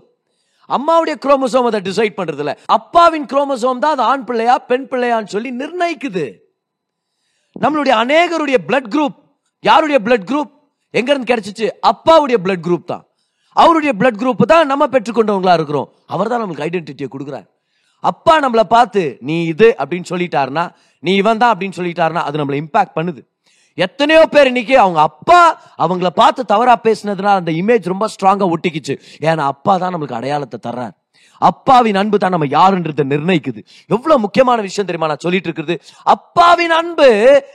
[SPEAKER 2] அம்மாவுடைய குரோமோசோம் அதை டிசைட் பண்றது இல்ல அப்பாவின் குரோமசோம் தான் அது ஆண் பிள்ளையா பெண் பிள்ளையான்னு சொல்லி நிர்ணயிக்குது. நம்மளுடைய அநேகருடைய பிளட் குரூப் யாருடைய பிளட் குரூப் எங்கேருந்து கிடைச்சிச்சு? அப்பாவுடைய பிளட் குரூப் தான். அவருடைய பிளட் குரூப் தான் நம்ம பெற்றுக்கொண்டவங்களா இருக்கிறோம். அவர் தான் நமக்கு ஐடென்டிட்டியை கொடுக்குறார். அப்பா நம்மளை பார்த்து நீ இது அப்படின்னு சொல்லிட்டாருன்னா நீ இவன் தான் அப்படின்னு சொல்லிட்டாருன்னா அது நம்மளை இம்பாக்ட் பண்ணுது. எத்தனையோ பேர் இன்னைக்கு அவங்க அப்பா அவங்கள பார்த்து தவறா பேசினதுனால அந்த இமேஜ் ரொம்ப ஸ்ட்ராங்கா ஒட்டிக்கிச்சு. ஏன்னா அப்பா தான் நம்மளுக்கு அடையாளத்தை தர்றார். அப்பாவின் அன்பு தான் நம்ம யாருன்றதை நிர்ணயிக்குது. எவ்வளவு முக்கியமான விஷயம் தெரியுமா நான் சொல்லிட்டு இருக்கிறது? அப்பாவின் அன்பு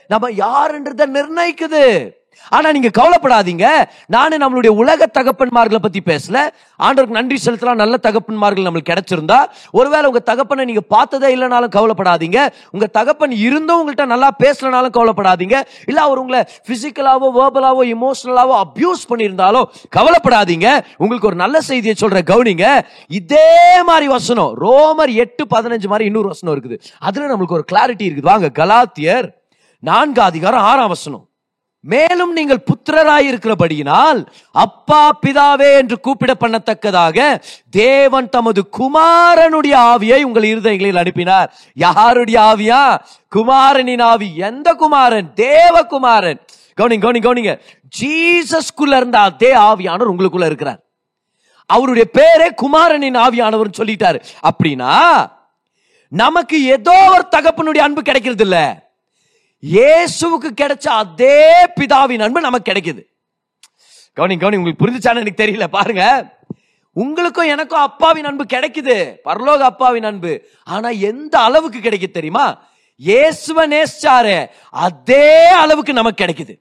[SPEAKER 2] நம்ம யாருன்றதை நிர்ணயிக்குது? ஆனா நீங்க கவலைப்படாதீங்க. நானு நம்மளுடைய உலக தகப்பன்மார்களை பத்தி பேசல. ஆண்டவருக்கு நன்றி செலுத்தலாம். நல்ல தகப்பன்மார்கள் நம்மளுக்கு கிடைச்சிருந்தா. ஒருவேளை உங்க தகப்பனை நீங்க பார்த்ததே இல்லைனாலும் கவலைப்படாதீங்க. உங்க தகப்பன் இருந்தும் உங்கள்கிட்ட நல்லா பேசலனாலும் கவலைப்படாதீங்க. இல்ல அவர் உங்களை பிசிக்கலாவோ வேர்பலாவோ இமோஷனலாவோ அபியூஸ் பண்ணியிருந்தாலும் கவலைப்படாதீங்க. உங்களுக்கு ஒரு நல்ல செய்தியை சொல்ற கவனிங்க. இதே மாதிரி வசனம் ரோமர் எட்டு பதினஞ்சு மாதிரி இன்னொரு வசனம் இருக்குது. அதுல நம்மளுக்கு ஒரு கிளாரிட்டி இருக்குது. வாங்க கலாத்தியர் நான்கு அதிகாரம் ஆறாம் வசனம். மேலும் நீங்கள் புத்திரராயிருக்கிறபடியினால் அப்பா பிதாவே என்று கூப்பிட பண்ணத்தக்கதாக தேவன் தமது குமாரனுடைய ஆவியை உங்கள் இருதயங்களில் அனுப்பினார். யாருடைய ஆவியா? குமாரனின் ஆவி. எந்த குமாரன்? தேவகுமாரன். கவனிங்க கவனிங்க கவனிங்க. ஜீசஸ்குள்ள இருந்த அதே ஆவியானவர் உங்களுக்குள்ள இருக்கிறார். அவருடைய பேரே குமாரனின் ஆவியானவர் சொல்லிட்டாரு. அப்படின்னா நமக்கு ஏதோ ஒரு தகப்பனுடைய அன்பு கிடைக்கிறது இல்லை இயேசுவுக்கு கிடைச்ச அதே பிதாவின் அன்பு நமக்கு கிடைக்குது. கவனி கவனி உங்களுக்கு புரிஞ்சுச்சான்னு எனக்கு தெரியல. பாருங்க. உங்களுக்கும் எனக்கும் அப்பாவின் அன்பு கிடைக்குது. பரலோக அப்பாவின் அன்பு. ஆனா எந்த அளவுக்கு கிடைக்குது தெரியுமா? இயேசுவ நேசிச்சாரு. அதே அளவுக்கு நமக்கு கிடைக்குது.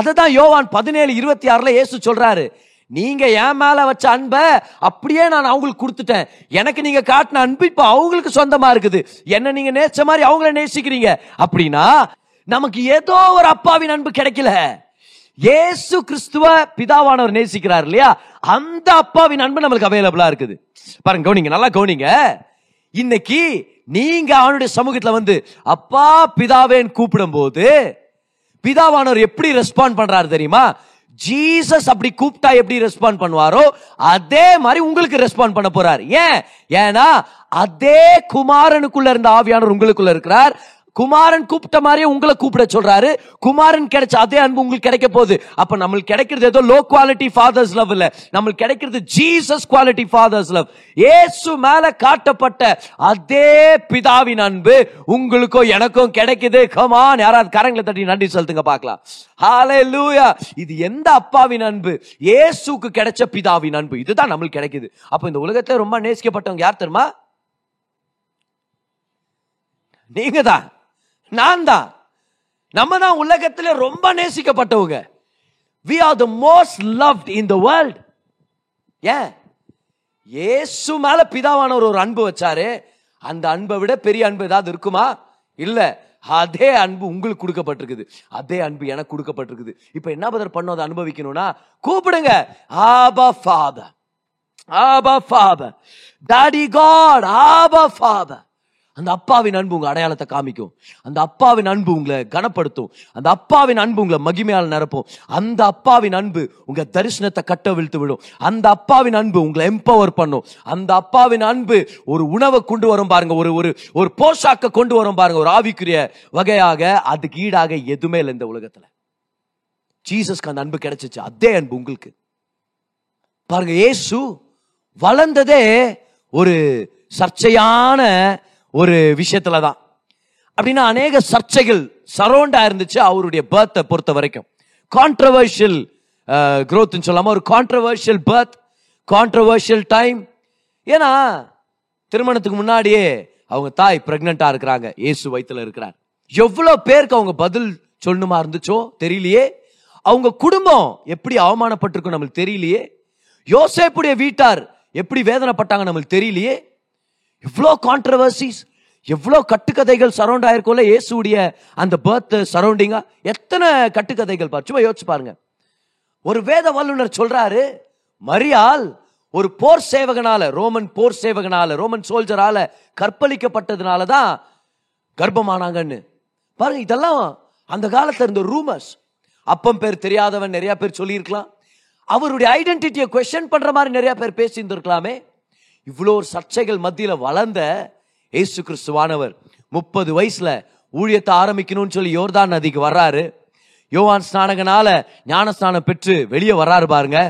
[SPEAKER 2] அததான் யோவான் பதினேழு இருபத்தி ஆறுல இயேசு சொல்றாரு. நீங்க என் மேல வச்ச அன்பை அப்படியே நான் அவங்களுக்கு கொடுத்துட்டேன். எனக்கு நீங்க காட்டின அன்பு இப்ப அவங்களுக்கு சொந்தமா இருக்குது. என்ன நீங்க நேசிச்ச மாதிரி அவங்கள நேசிக்கிறீங்க. அப்படின்னா நமக்கு ஏதோ ஒரு அப்பாவின் அன்பு கிடைக்கல. இயேசு கிறிஸ்துவ பிதாவானவர் நேசிக்கிறார் இல்லையா? அந்த அப்பாவின் அன்பு நம்மளுக்கு அவைலபிளா இருக்குது. பாருங்க கவுனிங்க நல்லா கவுனிங்க. இன்னைக்கு நீங்க அவனுடைய சமூகத்துல வந்து அப்பா பிதாவேன்னு கூப்பிடும் போது பிதாவானவர் எப்படி ரெஸ்பாண்ட் பண்றாரு தெரியுமா? ஜீசஸ் அப்படி கூப்பிட்டா எப்படி ரெஸ்பாண்ட் பண்ணுவாரோ அதே மாதிரி உங்களுக்கு ரெஸ்பாண்ட் பண்ண போறார். ஏன்? ஏன்னா அதே குமாரனுக்குள்ள இருந்த ஆவியானவர் உங்களுக்குள்ள இருக்கிறார். குமாரன் கூப்பிட்ட மாதிரியே உங்களை கூப்பிட சொல்றாரு. குமாரன் கிடைச்ச அதே அன்பு உங்களுக்கு கிடைக்க போகுது. அப்ப நம்மளுக்கு கிடைக்கிறது ஏதோ லோ குவாலிட்டி ஃபாதர்ஸ் லவ் இல்ல. நம்மளுக்கு கிடைக்கிறது ஜீசஸ் குவாலிட்டி ஃபாதர்ஸ் லவ் ஏசு மேல காட்டப்பட்ட அதே பிதாவின் அன்பு உங்களுக்கும் எனக்கும் கிடைக்குது. கமான் யாராவது கரங்களை தட்டி நன்றி செலுத்துங்க பார்க்கலாம். ஹalleluya இது எந்த அப்பாவின் அன்பு? ஏசுக்கு கிடைச்ச பிதாவின் அன்பு. இதுதான் நம்மளுக்கு கிடைக்குது. அப்ப இந்த உலகத்துல ரொம்ப நேசிக்கப்பட்டவங்க யார் தெரியுமா? நீங்க தான் நான் தான் நம்ம தான் உலகத்தில் ரொம்ப நேசிக்கப்பட்டவங்க. We are the most loved in the world ஏன் இயேசு மேல பிதாவானவர் ஒரு அன்பு வச்சாரு. அந்த அன்பை விட பெரிய அன்பு ஏதாவது இருக்குமா? இல்ல. அதே அன்பு உங்களுக்கு கொடுக்கப்பட்டிருக்குது. அதே அன்பு எனக்கு கொடுக்கப்பட்டிருக்குது. இப்ப என்ன பதர் பண்ணோம் அதை அனுபவிக்கணும்னா கூப்பிடுங்க. Abba Father Abba Father daddy God Abba Father அந்த அப்பாவின் அன்பு உங்கள் அடையாளத்தை காமிக்கும். அந்த அப்பாவின் அன்பு உங்களை கனப்படுத்தும். அந்த அப்பாவின் அன்பு உங்களை மகிமையால் நிரப்பும். அந்த அப்பாவின் அன்பு உங்கள் தரிசனத்தை கட்ட விழுத்து விடும். அந்த அப்பாவின் அன்பு உங்களை எம்பவர் பண்ணும். அந்த அப்பாவின் அன்பு ஒரு உணவை கொண்டு வரும் பாருங்க. ஒரு ஒரு ஒரு போஷாக்கை கொண்டு வரும் பாருங்க. ஒரு ஆவிக்குரிய வகையாக அதுக்கு ஈடாக எதுவுமே இல்லை இந்த உலகத்தில். ஜீசஸ்க்கு அந்த அன்பு கிடைச்சிச்சு. அதே அன்பு உங்களுக்கு. பாருங்க ஏசு வளர்ந்ததே ஒரு சர்ச்சையான ஒரு விஷயத்துல தான் அப்படின்னா அநேக சர்ச்சைகள் சரௌண்டா இருந்துச்சு அவருடைய பர்த்தை பொறுத்த வரைக்கும். கான்ட்ரவர்ஷியல் க்ரோத்னு சொல்லாமல் ஒரு கான்ட்ரவர்ஷியல் பர்த் கான்ட்ரவர்ஷியல் டைம் ஏன்னா திருமணத்துக்கு முன்னாடியே அவங்க தாய் பிரெக்னண்டா இருக்கிறாங்க. இயேசு வயிற்றுல இருக்கிறார். எவ்வளோ பேருக்கு அவங்க பதில் சொல்லணுமா இருந்துச்சோ தெரியலையே. அவங்க குடும்பம் எப்படி அவமானப்பட்டிருக்கும் நம்மளுக்கு தெரியலையே. யோசேப்புடைய வீட்டார் எப்படி வேதனைப்பட்டாங்க நம்மளுக்கு தெரியலையே. எவ்வளோ கான்ட்ரவர்சிஸ் எவ்வளோ கட்டுக்கதைகள் சரௌண்ட் ஆயிருக்கும்ல இயேசுடைய அந்த பர்த் சரௌண்டிங்காக எத்தனை கட்டுக்கதைகள் பாரு சும்மா யோசிச்சு பாருங்க. ஒரு வேத வல்லுனர் சொல்றாரு மரியால் ஒரு போர் சேவகனால ரோமன் போர் சேவகனால ரோமன் சோல்ஜரால கற்பழிக்கப்பட்டதுனால தான் கர்ப்பமானாங்கன்னு. பாருங்க இதெல்லாம் அந்த காலத்தில் இருந்த ரூமர்ஸ் அப்பம் பேர் தெரியாதவன் நிறைய பேர் சொல்லியிருக்கலாம். அவருடைய ஐடென்டிட்டியை கொஸ்டின் பண்ற மாதிரி நிறைய பேர் பேசியிருந்திருக்கலாமே. இவ்வளோ சர்ச்சைகள் மத்தியில் வளர்ந்த இயேசு கிறிஸ்துவானவர். முப்பது வயசில் ஊழியத்தை ஆரம்பிக்கணும்னு சொல்லி யோர்தான் நதிக்கு வர்றாரு. யோவான் ஸ்நானகனால ஞானஸ்நானம் பெற்று வெளியே வர்றாரு பாருங்க.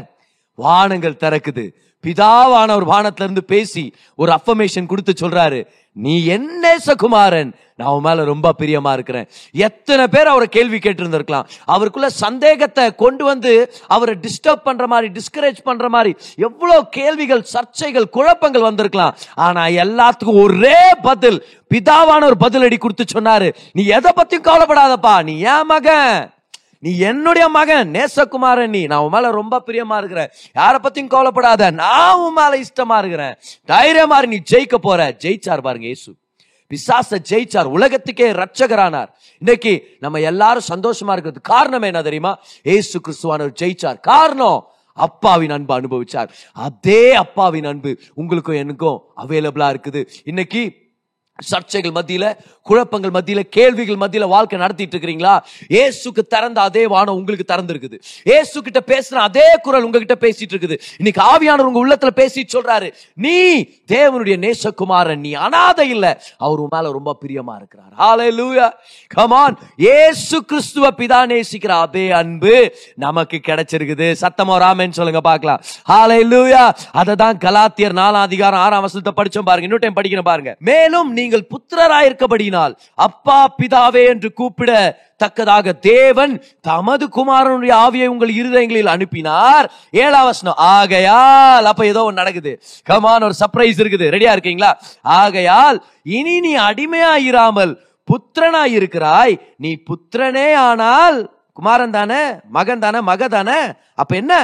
[SPEAKER 2] வானங்கள் திறக்குது. பிதாவானவர் வானத்துல இருந்து பேசி ஒரு அஃபர்மேஷன் கொடுத்து சொல்றாரு. நீ என்ன சகுமாரன்? நான் உன் மேல ரொம்ப பிரியமா இருக்கிறேன். எத்தனை பேர் அவரை கேள்வி கேட்டிருந்திருக்கலாம். அவருக்குள்ள சந்தேகத்தை கொண்டு வந்து அவரை டிஸ்டர்ப் பண்ற மாதிரி டிஸ்கரேஜ் பண்ற மாதிரி எவ்வளவு கேள்விகள் சர்ச்சைகள் குழப்பங்கள் வந்திருக்கலாம். ஆனா எல்லாத்துக்கும் ஒரே பதில் பிதாவான ஒரு பதிலடி கொடுத்து சொன்னாரு. நீ எதை பத்தியும் கவலைப்படாதப்பா. நீ ஏன் மகன்? நீ என்னுடைய மகன் நேசகுமாரன் நீ. நான் உன் மேல ரொம்ப பிரியமா இருக்கிறேன். யார பத்தியும் கவலைப்படாத. நான் உன் மேல இஷ்டமா இருக்கிறேன். தைரியமா இரு, நீ ஜெயிக்க போற. ஜெயிச்சார் பாருங்க இயேசு. பிசாச ஜெயிச்சார். உலகத்துக்கே ரட்சகரானார் இன்னைக்கு நம்ம எல்லாரும் சந்தோஷமா இருக்கிறது காரணம் என்ன தெரியுமா? ஏசு கிறிஸ்துவானவர் ஜெயிச்சார். காரணம் அப்பாவின் அன்பு அனுபவிச்சார். அதே அப்பாவின் அன்பு உங்களுக்கும் எனக்கும் அவைலபிளா இருக்குது. இன்னைக்கு சர்ச்சைகள் மத்தியில குழப்பங்கள் மத்தியில கேள்விகள் மத்தியில வாழ்க்கை நடத்திட்டு இருக்கிறீங்களா? ஏசுக்கு திறந்த அதே வானம் உங்களுக்கு திறந்திருக்குது. ஏசு கிட்ட பேசின அதே குரல் உங்ககிட்ட பேசிட்டு இருக்குது. இன்னைக்கு ஆவியானவர் உங்க உள்ளத்துல பேசிட்டு சொல்றாரு. நீ தேவனுடைய நேசகுமாரன். நீ அனாதை இல்ல. அவர் உன் மேல ரொம்ப பிரியமா இருக்கிறார். ஆலே லூயா கமான் ஏசு கிறிஸ்துவ பிதா நேசிக்கிற அதே அன்பு நமக்கு கிடைச்சிருக்குது. சத்தமோ ராமன் சொல்லுங்க பார்க்கலாம். ஹalleluya அதை தான் கலாத்தியர் நாலாம் அதிகாரம் ஆறாம் வசனத்தை படிச்சோம் பாருங்க. இன்னொரு டைம் படிக்கணும் பாருங்க. மேலும் நீ நீங்கள் புத்திரராயிருக்கபடியினால் அப்பா பிதாவே என்று கூப்பிட தக்கதாக தேவன் தமது குமாரனுடைய ஆவியை உங்கள் இருதயங்களில் அனுப்பினார். ஏழாவசனம் ஆகையால் அப்ப ஏதோ ஒன்று நடக்குது. கமான் ஒரு சர்ப்ரைஸ் இருக்குது. ரெடியா இருக்கீங்களா? ஆகையால் இனி நீ அடிமையாயிராமல் புத்திரனாய் இருக்கிறாய் நீ புத்திரனே ஆனால் குமாரன் தானே மகன் தானே மக தானே. அப்ப என்ன?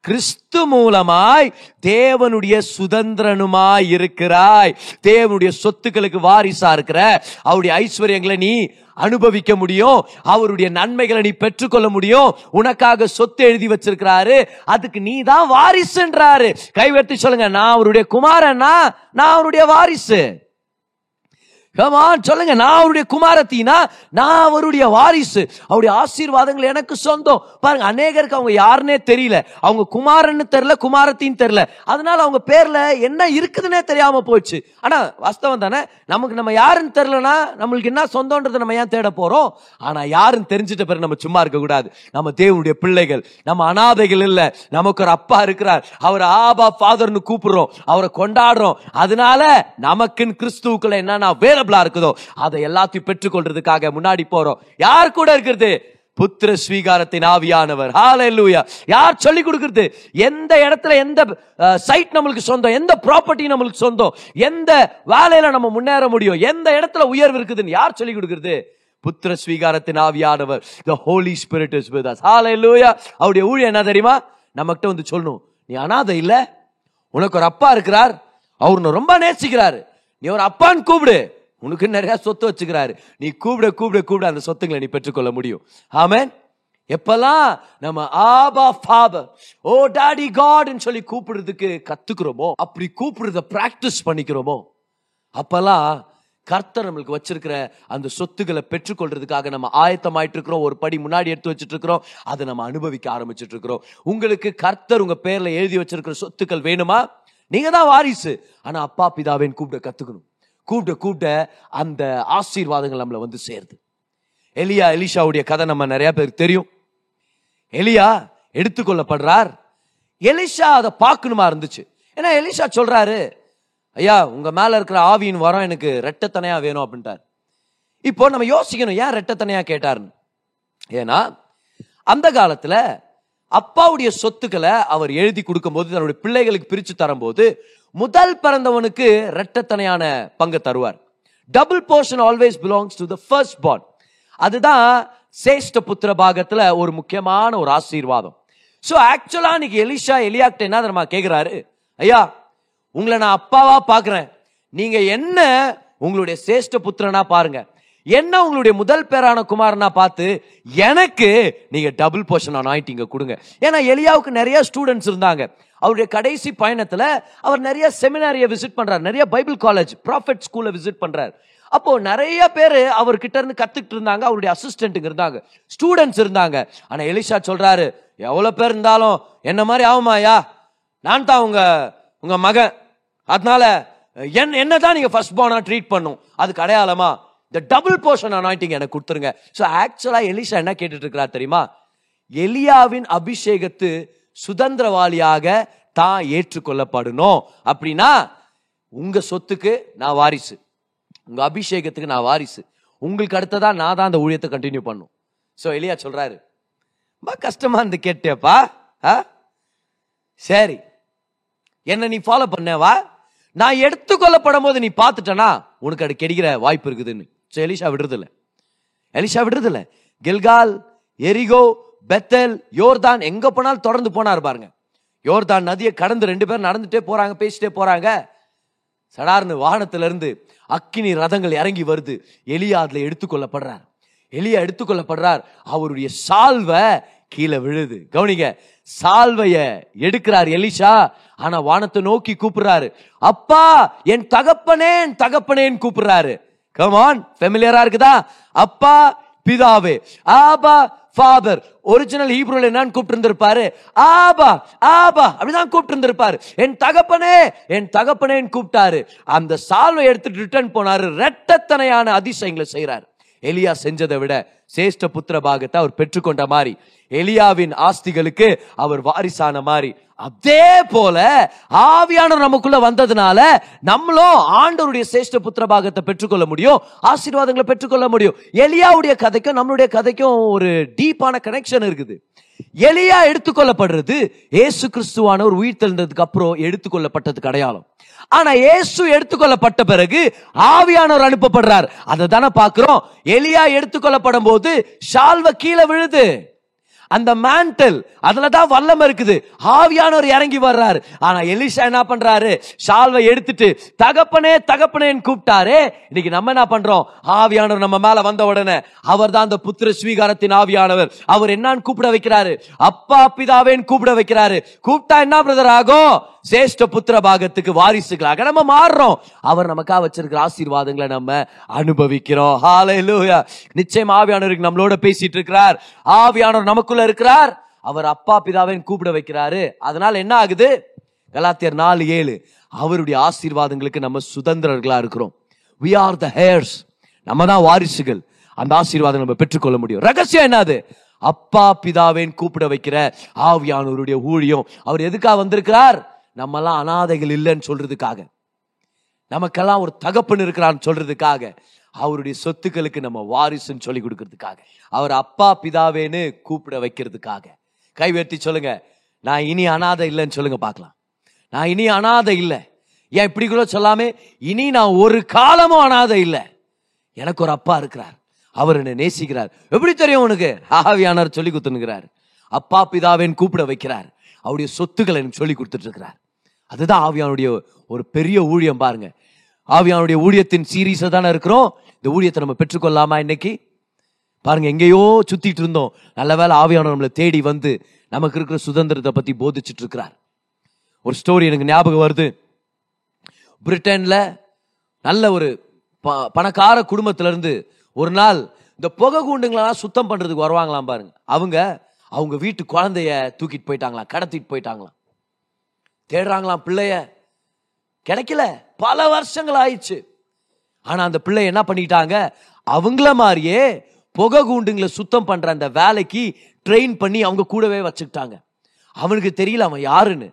[SPEAKER 2] கிறிஸ்து மூலமாய் தேவனுடைய சுதந்திரனுமாய் இருக்கிறாய். தேவனுடைய சொத்துக்களுக்கு வாரிசா இருக்கிற அவருடைய ஐஸ்வர்யங்களை நீ அனுபவிக்க முடியும். அவருடைய நன்மைகளை நீ பெற்றுக்கொள்ள முடியும். உனக்காக சொத்து எழுதி வச்சிருக்கிறாரு. அதுக்கு நீ தான் வாரிசுன்றாரு. கைவெட்டி சொல்லுங்க நான் அவருடைய குமாரனா? நான் அவருடைய வாரிசு. கமான் சொல்லுங்க. நான் அவருடைய குமாரத்தினா நான் அவருடைய வாரிசு. அவருடைய ஆசீர்வாதங்கள் எனக்கு சொந்தம். பாருங்க அநேகருக்கு அவங்க யாருன்னே தெரியல. அவங்க குமாரன்னு தெரியல குமாரத்தின்னு தெரியல. அதனால அவங்க பேர்ல என்ன இருக்குதுன்னே தெரியாம போச்சு. ஆனா வாஸ்தவம் தானே? நமக்கு நம்ம யாருன்னு தெரியலனா நம்மளுக்கு என்ன சொந்தம்ன்றதை நம்ம ஏன் தேட போறோம்? ஆனா யாருன்னு தெரிஞ்சிட்ட பிறகு நம்ம சும்மா இருக்க கூடாது. நம்ம தேவனுடைய பிள்ளைகள் நம்ம அனாதைகள் இல்ல. நமக்கு ஒரு அப்பா இருக்கிறார். அவர் ஆபா ஃபாதர்னு கூப்பிடுறோம். அவரை கொண்டாடுறோம். அதனால நமக்குன்னு கிறிஸ்துவுக்குள்ள என்னன்னா அவைலபிளா இருக்குதோ அதை எல்லாத்தையும் பெற்றுக்கொள்றதுக்காக முன்னாடி போறோம். யார் கூட இருக்கிறது? புத்திர ஸ்வீகாரத்தின் ஆவியானவர். ஹாலூயா யார் சொல்லி கொடுக்கறது? எந்த இடத்துல எந்த சைட் நம்மளுக்கு சொந்தம்? எந்த ப்ராப்பர்ட்டி நம்மளுக்கு சொந்தம்? எந்த வேலையில நம்ம முன்னேற முடியும்? எந்த இடத்துல உயர்வு இருக்குதுன்னு யார் சொல்லி கொடுக்கறது? புத்திர ஸ்வீகாரத்தின் ஆவியானவர். The Holy spirit is with us. Hallelujah. அவருடைய ஊழியம் என்ன தெரியுமா? நம்மகிட்ட வந்து சொல்லணும். நீ அனாதை இல்ல? உனக்கு ஒரு அப்பா இருக்கிறார். அவர் ரொம்ப நேசிக்கிறாரு. நீ ஒரு அப்பான்னு கூப்பிடு. உனக்கு நிறைய சொத்து வச்சுக்கிறாரு. நீ கூப்பிட கூப்பிட கூப்பிட அந்த சொத்துங்களை நீ பெற்றுக்கொள்ள முடியும். ஆமேன். எப்பெல்லாம் நம்ம ஆபா ஃபாதர் ஓ டாடி காட்னு சொல்லி கூப்பிடுறதுக்கு கத்துக்கிறோமோ அப்படி கூப்பிடுறத பிராக்டிஸ் பண்ணிக்கிறோமோ அப்பெல்லாம் கர்த்தர் நம்மளுக்கு வச்சிருக்கிற அந்த சொத்துக்களை பெற்றுக்கொள்றதுக்காக நம்ம ஆயத்தமாயிட்டு இருக்கிறோம் ஒரு படி முன்னாடி எடுத்து வச்சுட்டு இருக்கிறோம் அதை நம்ம அனுபவிக்க ஆரம்பிச்சுட்டு இருக்கிறோம் உங்களுக்கு கர்த்தர் உங்க பேர்ல எழுதி வச்சிருக்கிற சொத்துக்கள் வேணுமா? நீங்க தான் வாரிசு. ஆனா அப்பா பிதாவேன்னு கூப்பிட கத்துக்கணும். கூப்பிட கூப்பிட்ட அந்த ஆசீர்வாதங்கள் நம்மளை வந்து சேருது. எலியா எலிஷாவுடைய கதை நம்ம நிறைய பேருக்கு தெரியும். எலியா எடுத்துக்கொள்ளப்படுறார். எலிஷா அதை பார்க்கணுமா இருந்துச்சு. ஏன்னா எலிஷா சொல்றாரு ஐயா உங்க மேல இருக்கிற ஆவியின் வரம் எனக்கு ரெட்டத்தனையா வேணும் அப்படின்ட்டார். இப்போ நம்ம யோசிக்கணும் ஏன் ரெட்டத்தனையா கேட்டாருன்னு. ஏன்னா அந்த காலத்துல அப்பாவுடைய சொத்துக்களை அவர் எழுதி கொடுக்கும்போது தன்னுடைய பிள்ளைகளுக்கு பிரித்து தரும்போது முதல் பிறந்தவனுக்கு ரெட்டத்தனையான பங்கு தருவார். Double portion always belongs to the first born அதுதான் சேஷ்ட புத்திர பாகத்தில் ஒரு முக்கியமான ஒரு ஆசீர்வாதம். ஸோ ஆக்சுவலாக இன்னைக்கு எலிஷா எலியாக்ட என்ன தெரியுமா கேட்குறாரு ஐயா உங்களை நான் அப்பாவா பார்க்குறேன் நீங்கள் என்ன உங்களுடைய சேஷ்ட புத்திரனா பாருங்க. என்ன உங்களுடைய முதல் பேரான குமாரனா பார்த்து எனக்கு நீங்க டபுள் போர்ஷன் அனாயிட்டிங்க கொடுங்க. ஏன்னா எலியாவுக்கு நிறைய ஸ்டூடெண்ட்ஸ் இருந்தாங்க. அவருடைய கடைசி பயணத்தில் அவர் நிறைய செமினாரியை விசிட் பண்ணுறார் நிறைய பைபிள் காலேஜ் ப்ராஃபெட் ஸ்கூலை விசிட் பண்ணுறார் அப்போது நிறைய பேர் அவர்கிட்ட இருந்து கற்றுக்கிட்டு இருந்தாங்க. அவருடைய அசிஸ்டண்ட்டுங்க இருந்தாங்க. ஸ்டூடெண்ட்ஸ் இருந்தாங்க. ஆனால் எலிஷா சொல்கிறாரு எவ்வளோ பேர் இருந்தாலும் என்ன மாதிரி ஆகுமாயா நான் தான் உங்கள் உங்கள் மகன். அதனால என் என்னதான் நீங்கள் ஃபர்ஸ்ட் போனாக ட்ரீட் பண்ணும். அதுக்கு அடையாளமா இந்த டபுள் போர்ஷன் அனாயிட்டிங் எனக்கு கொடுத்துருங்க. ஸோ ஆக்சுவலாக எலிஷா என்ன கேட்டுட்டு இருக்கிறா தெரியுமா? எலியாவின் அபிஷேகத்து சுதந்திரவாளியாக தான் ஏற்றுக்கொள்ளப்படணும். அப்படின்னா உங்க சொத்துக்கு நான் வாரிசு. உங்க அபிஷேகத்துக்கு நான் வாரிசு. உங்களுக்கு அடுத்ததா நான் தான் அந்த ஊழியத்தை கண்டினியூ பண்ணும் ஸோ எலியா சொல்றாரு ரொம்ப கஷ்டமா இருந்து கேட்டேப்பா. ஆ? சரி. என்ன நீ ஃபாலோ பண்ணவா நான் எடுத்துக்கொள்ளப்படும் போது நீ பார்த்துட்டனா உனக்கு அது கிடைக்கிற வாய்ப்பு இருக்குதுன்னு. ஸோ எலிஷா விடுறதில்ல. எலிஷா விடுறதில்ல. கில்கால் எரிகோ பெத்தல் யோர்தான் எங்க போனாலும் தொடர்ந்து போனார் பாருங்க. யோர்தான் நதியை கடந்து ரெண்டு பேரும் நடந்துட்டே போறாங்க பேசிட்டே போறாங்க. சடார்னு வானத்துலேருந்து அக்கினி ரதங்கள் இறங்கி வருது. எலியா அதில் எடுத்துக்கொள்ளப்படுறார். எலியா எடுத்துக்கொள்ளப்படுறார். அவருடைய சால்வை கீழே விழுது. கவனிங்க சால்வைய எடுக்கிறார் எலிஷா. ஆனா வானத்தை நோக்கி கூப்பிடுறாரு. அப்பா என் தகப்பனேன் தகப்பனேன் கூப்பிடுறாரு. கமான் ஃபெமிலியரா இருக்குதா? அப்பா பிதாவே ஆபா ஃபாதர். ஒரிஜினல் ஹீப்ரூல என்னன்னு கூப்பிட்டு இருந்திருப்பாரு ஆபா ஆபா அப்படிதான் கூப்பிட்டு இருந்திருப்பாரு என் தகப்பனே என் தகப்பனேன்னு கூப்பிட்டாரு. அந்த சால்வை எடுத்துட்டு ரிட்டர்ன் போனாரு. ரெட்டத்தனையான அதிசயங்களை செய்யறாரு எலியா செஞ்சதை விட சேஷ்ட புத்திர பாகத்தை அவர் பெற்றுக்கொண்ட மாதிரி எலியாவின் ஆஸ்திகளுக்கு அவர் வாரிசான மாதிரி அதே போல ஆவியானவர் நமக்குள்ள வந்ததுனால நம்மளும் ஆண்டவருடைய சேஷ்ட புத்திர பாகத்தை பெற்றுக்கொள்ள முடியும் ஆசீர்வாதங்களை பெற்றுக்கொள்ள முடியும். எலியாவுடைய கதைக்கும் நம்மளுடைய கதைக்கும் ஒரு டீப்பான கனெக்ஷன் இருக்குது. எலியா எடுத்துக்கொள்ளப்படுறது இயேசு கிறிஸ்துவானவர் உயிர் தெழுந்ததுக்கு அப்புறம் எடுத்துக்கொள்ளப்பட்டதுக்கு அடையாளம். ஆனா இயேசு எடுத்துக்கொள்ளப்பட்ட பிறகு ஆவியானவர் அனுப்பப்படுறார். அதை தானே பாக்குறோம் எலியா எடுத்துக்கொள்ளப்படும் போது ஷால்வ கீழே விழுது. அந்த மேண்டல் அதுலதான் வல்லம் இருக்குது. ஆவியானவர் இறங்கி வர்றாரு. ஆனா எலிஷா என்ன பண்றாரு? ஷால்வை எடுத்துட்டு தகப்பனே தகப்பனேன்னு கூப்பிட்டாரு. இன்னைக்கு நம்ம என்ன பண்றோம்? ஆவியானவர் நம்ம மேல வந்த உடனே அவர் தான் அந்த புத்திர ஸ்வீகாரத்தின் ஆவியானவர். அவர் என்னன்னு கூப்பிட வைக்கிறாரு? அப்பா பிதாவேன்னு கூப்பிட வைக்கிறாரு. கூப்பிட்டா என்ன பிரதர் ஆகும்? சேஷ்ட புத்திர பாகத்துக்கு வாரிசுகளாக நம்ம மாறுறோம். அவர் நமக்காக வச்சிருக்கிற ஆசீர்வாதங்களை நம்ம அனுபவிக்கிறோம். ஹalleluya நிச்சயம் ஆவியானவருக்கு நம்மளோட பேசிட்டு இருக்கிறார் ஆவியானவர் நமக்குள்ள இருக்கிறார். அவர் அப்பா பிதாவையும் கூப்பிட வைக்கிறாரு. அதனால என்ன ஆகுது? கலாத்தியர் நாலு ஏழு. அவருடைய ஆசீர்வாதங்களுக்கு நம்ம சுதந்திரர்களா இருக்கிறோம். வி ஆர் த ஹேர்ஸ் நம்ம தான் வாரிசுகள். அந்த ஆசீர்வாதம் நம்ம பெற்றுக்கொள்ள முடியும். ரகசியம் என்னது அப்பா பிதாவேன் கூப்பிட வைக்கிற ஆவியானவருடைய ஊழியம். அவர் எதுக்காக வந்திருக்கிறார்? நம்மலாம் அனாதைகள் இல்லைன்னு சொல்றதுக்காக. நமக்கெல்லாம் ஒரு தகப்பன் இருக்கிறான்னு சொல்றதுக்காக. அவருடைய சொத்துக்களுக்கு நம்ம வாரிசுன்னு சொல்லி கொடுக்கறதுக்காக. அவர் அப்பா பிதாவேன்னு கூப்பிட வைக்கிறதுக்காக. கை உயர்த்தி சொல்லுங்க. நான் இனி அனாதை இல்லைன்னு சொல்லுங்க பார்க்கலாம். நான் இனி அனாதை இல்லை. ஏன் இப்படி கூட சொல்லாமே? இனி நான் ஒரு காலமும் அனாதை இல்லை. எனக்கு ஒரு அப்பா இருக்கிறார். அவர் என்னை நேசிக்கிறார். எப்படி தெரியும் உனக்கு? ஆவியானார் சொல்லி கொடுத்துனுக்கிறார் அப்பா பிதாவேன்னு கூப்பிட வைக்கிறார். அவருடைய சொத்துக்களை எனக்கு சொல்லி கொடுத்துட்டு இருக்கிறார். அதுதான் ஆவியானுடைய ஒரு பெரிய ஊழியம் பாருங்க. ஆவியானுடைய ஊழியத்தின் சீரீஸை தானே இருக்கிறோம். இந்த ஊழியத்தை நம்ம பெற்றுக்கொள்ளாமா இன்னைக்கு? பாருங்க எங்கேயோ சுத்திட்டு இருந்தோம். நல்ல வேளை ஆவியானவர் நம்மளை தேடி வந்து நமக்கு இருக்கிற சுதந்திரத்தை பத்தி போதிச்சுட்டு இருக்கிறார். ஒரு ஸ்டோரி எனக்கு ஞாபகம் வருது. பிரிட்டன்ல நல்ல ஒரு ப- பணக்கார குடும்பத்துலேருந்து ஒரு நாள் இந்த புகை கூண்டுங்களெல்லாம் சுத்தம் பண்றதுக்கு வருவாங்களாம் பாருங்க. அவங்க அவங்க வீட்டு குழந்தைய தூக்கிட்டு போயிட்டாங்களாம் கடத்திட்டு போயிட்டாங்களாம். தேடுறாங்களாம் பிள்ளைய. கிடைக்கல. பல வருஷங்கள் ஆயிடுச்சு. ஆனால் அந்த பிள்ளை என்ன பண்ணிட்டாங்க? அவங்கள மாதிரியே புகை கூண்டுங்களை சுத்தம் பண்ணுற அந்த வேலைக்கு ட்ரெயின் பண்ணி அவங்க கூடவே வச்சுக்கிட்டாங்க. அவனுக்கு தெரியல அவன் யாருன்னு.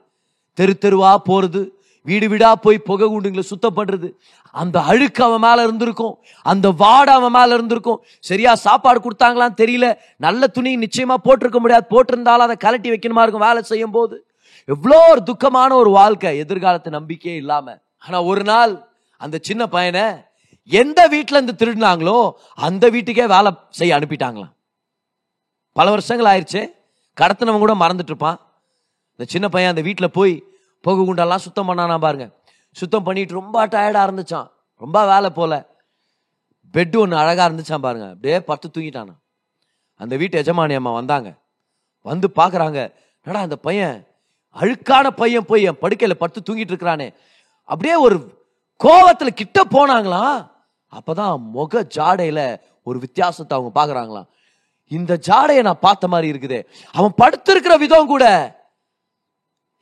[SPEAKER 2] தெரு தெருவா போகிறது வீடு வீடாக போய் புகை கூண்டுங்களை சுத்தம் பண்ணுறது அந்த அழுக்கு அவன் மேலே இருந்திருக்கும். அந்த வாடை அவன் மேலே இருந்திருக்கும். சரியா சாப்பாடு கொடுத்தாங்களான்னு தெரியல. நல்ல துணி நிச்சயமாக போட்டிருக்க முடியாது. போட்டிருந்தாலும் அதை கலட்டி வைக்கணுமா இருக்கும். வேலை செய்யும் போது எவ்வளோ ஒரு துக்கமான ஒரு வாழ்க்கை எதிர்காலத்து நம்பிக்கையே இல்லாமல் ஆனால் ஒரு நாள் அந்த சின்ன பையனை எந்த வீட்டில் இருந்து திருடினாங்களோ அந்த வீட்டுக்கே வேலை செய்ய அனுப்பிட்டாங்களாம். பல வருஷங்கள் ஆயிடுச்சு கடத்தினவன் கூட மறந்துட்டு இருப்பான். இந்த சின்ன பையன் அந்த வீட்டில் போய் புகை குண்டெல்லாம் சுத்தம் பண்ணானா பாருங்க. சுத்தம் பண்ணிட்டு ரொம்ப டயர்டாக இருந்துச்சான் ரொம்ப வேலை போல. பெட்டு ஒன்று அழகாக இருந்துச்சான் பாருங்க. அப்படியே பத்து தூங்கிட்டானா அந்த வீட்டு எஜமானி அம்மா வந்தாங்க. வந்து பார்க்குறாங்க என்னடா அந்த பையன் அழுக்கான பையன் போய் என் படுக்கையில் படுத்து தூங்கிட்டு இருக்கிறானே. அப்படியே ஒரு கோவத்தில் கிட்ட போனாங்களாம் அப்பதான் முக ஜாடையில ஒரு வித்தியாசத்தை அவங்க பார்க்குறாங்களாம். இந்த ஜாடையை நான் பார்த்த மாதிரி இருக்குது. அவன் படுத்திருக்கிற விதம் கூட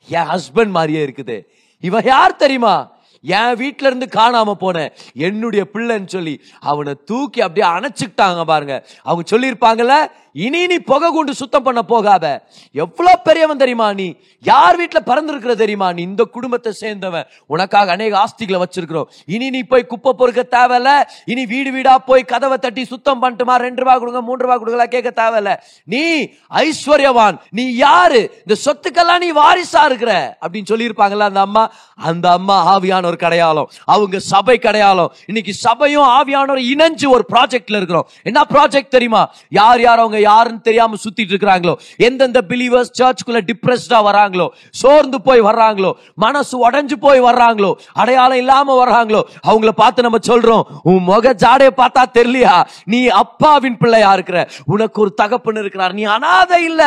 [SPEAKER 2] என் ஹஸ்பண்ட் மாதிரியே இருக்குது. இவன் யார் தெரியுமா? என் வீட்ல இருந்து காணாம போன என்னுடைய பிள்ளைன்னு சொல்லி அவனை தூக்கி அப்படியே அணைச்சுக்கிட்டாங்க பாருங்க. அவங்க சொல்லியிருப்பாங்கல்ல இனி நீ புகை கொண்டு சுத்தம் பண்ண போகாத. எவ்வளவு பெரியவன் தெரியுமா நீ? யார் வீட்டில் பிறந்திருக்கிற தெரியுமா நீ? இந்த குடும்பத்தை சேர்ந்தவன். உனக்காக அநேக ஆஸ்திகளை வச்சிருக்கிறோம். இனி நீ போய் குப்பை பொறுக்க தேவையில்ல. இனி வீடு வீடா போய் கதவை தட்டி சுத்தம் பண்ணிட்டுமா? ரெண்டு ரூபா கொடுங்க மூன்று ரூபா கொடுக்கலாம் கேட்க தேவையில்ல. நீ ஐஸ்வர்யவான். நீ யாரு? இந்த சொத்துக்கெல்லாம் நீ வாரிசா இருக்கிற? அப்படின்னு சொல்லியிருப்பாங்கல்ல அந்த அம்மா? அந்த அம்மா ஆவியான ஒரு கடையாளம். அவங்க சபை கடையாளம். இன்னைக்கு சபையும் ஆவியானோர் இணைஞ்சு ஒரு ப்ராஜெக்ட்ல இருக்கிறோம். என்ன ப்ராஜெக்ட் தெரியுமா? யார் யார் அவங்க யாருன்னு தெரியாம சுத்திட்டு இருக்கிறாங்களோ? எந்தெந்த பிலீவர்ஸ் சர்ச்சுக்குள்ள டிப்ரெஸ்டா வராங்களோ? சோர்ந்து போய் வர்றாங்களோ? மனசு உடைஞ்சு போய் வர்றாங்களோ? அடையாளம் இல்லாம வர்றாங்களோ? அவங்கள பார்த்து நம்ம சொல்றோம் உன் முக ஜாடைய பார்த்தா தெரியலையா? நீ அப்பாவின் பிள்ளையா இருக்கிற. உனக்கு ஒரு தகப்பன் இருக்கிறார். நீ அனாதை இல்ல.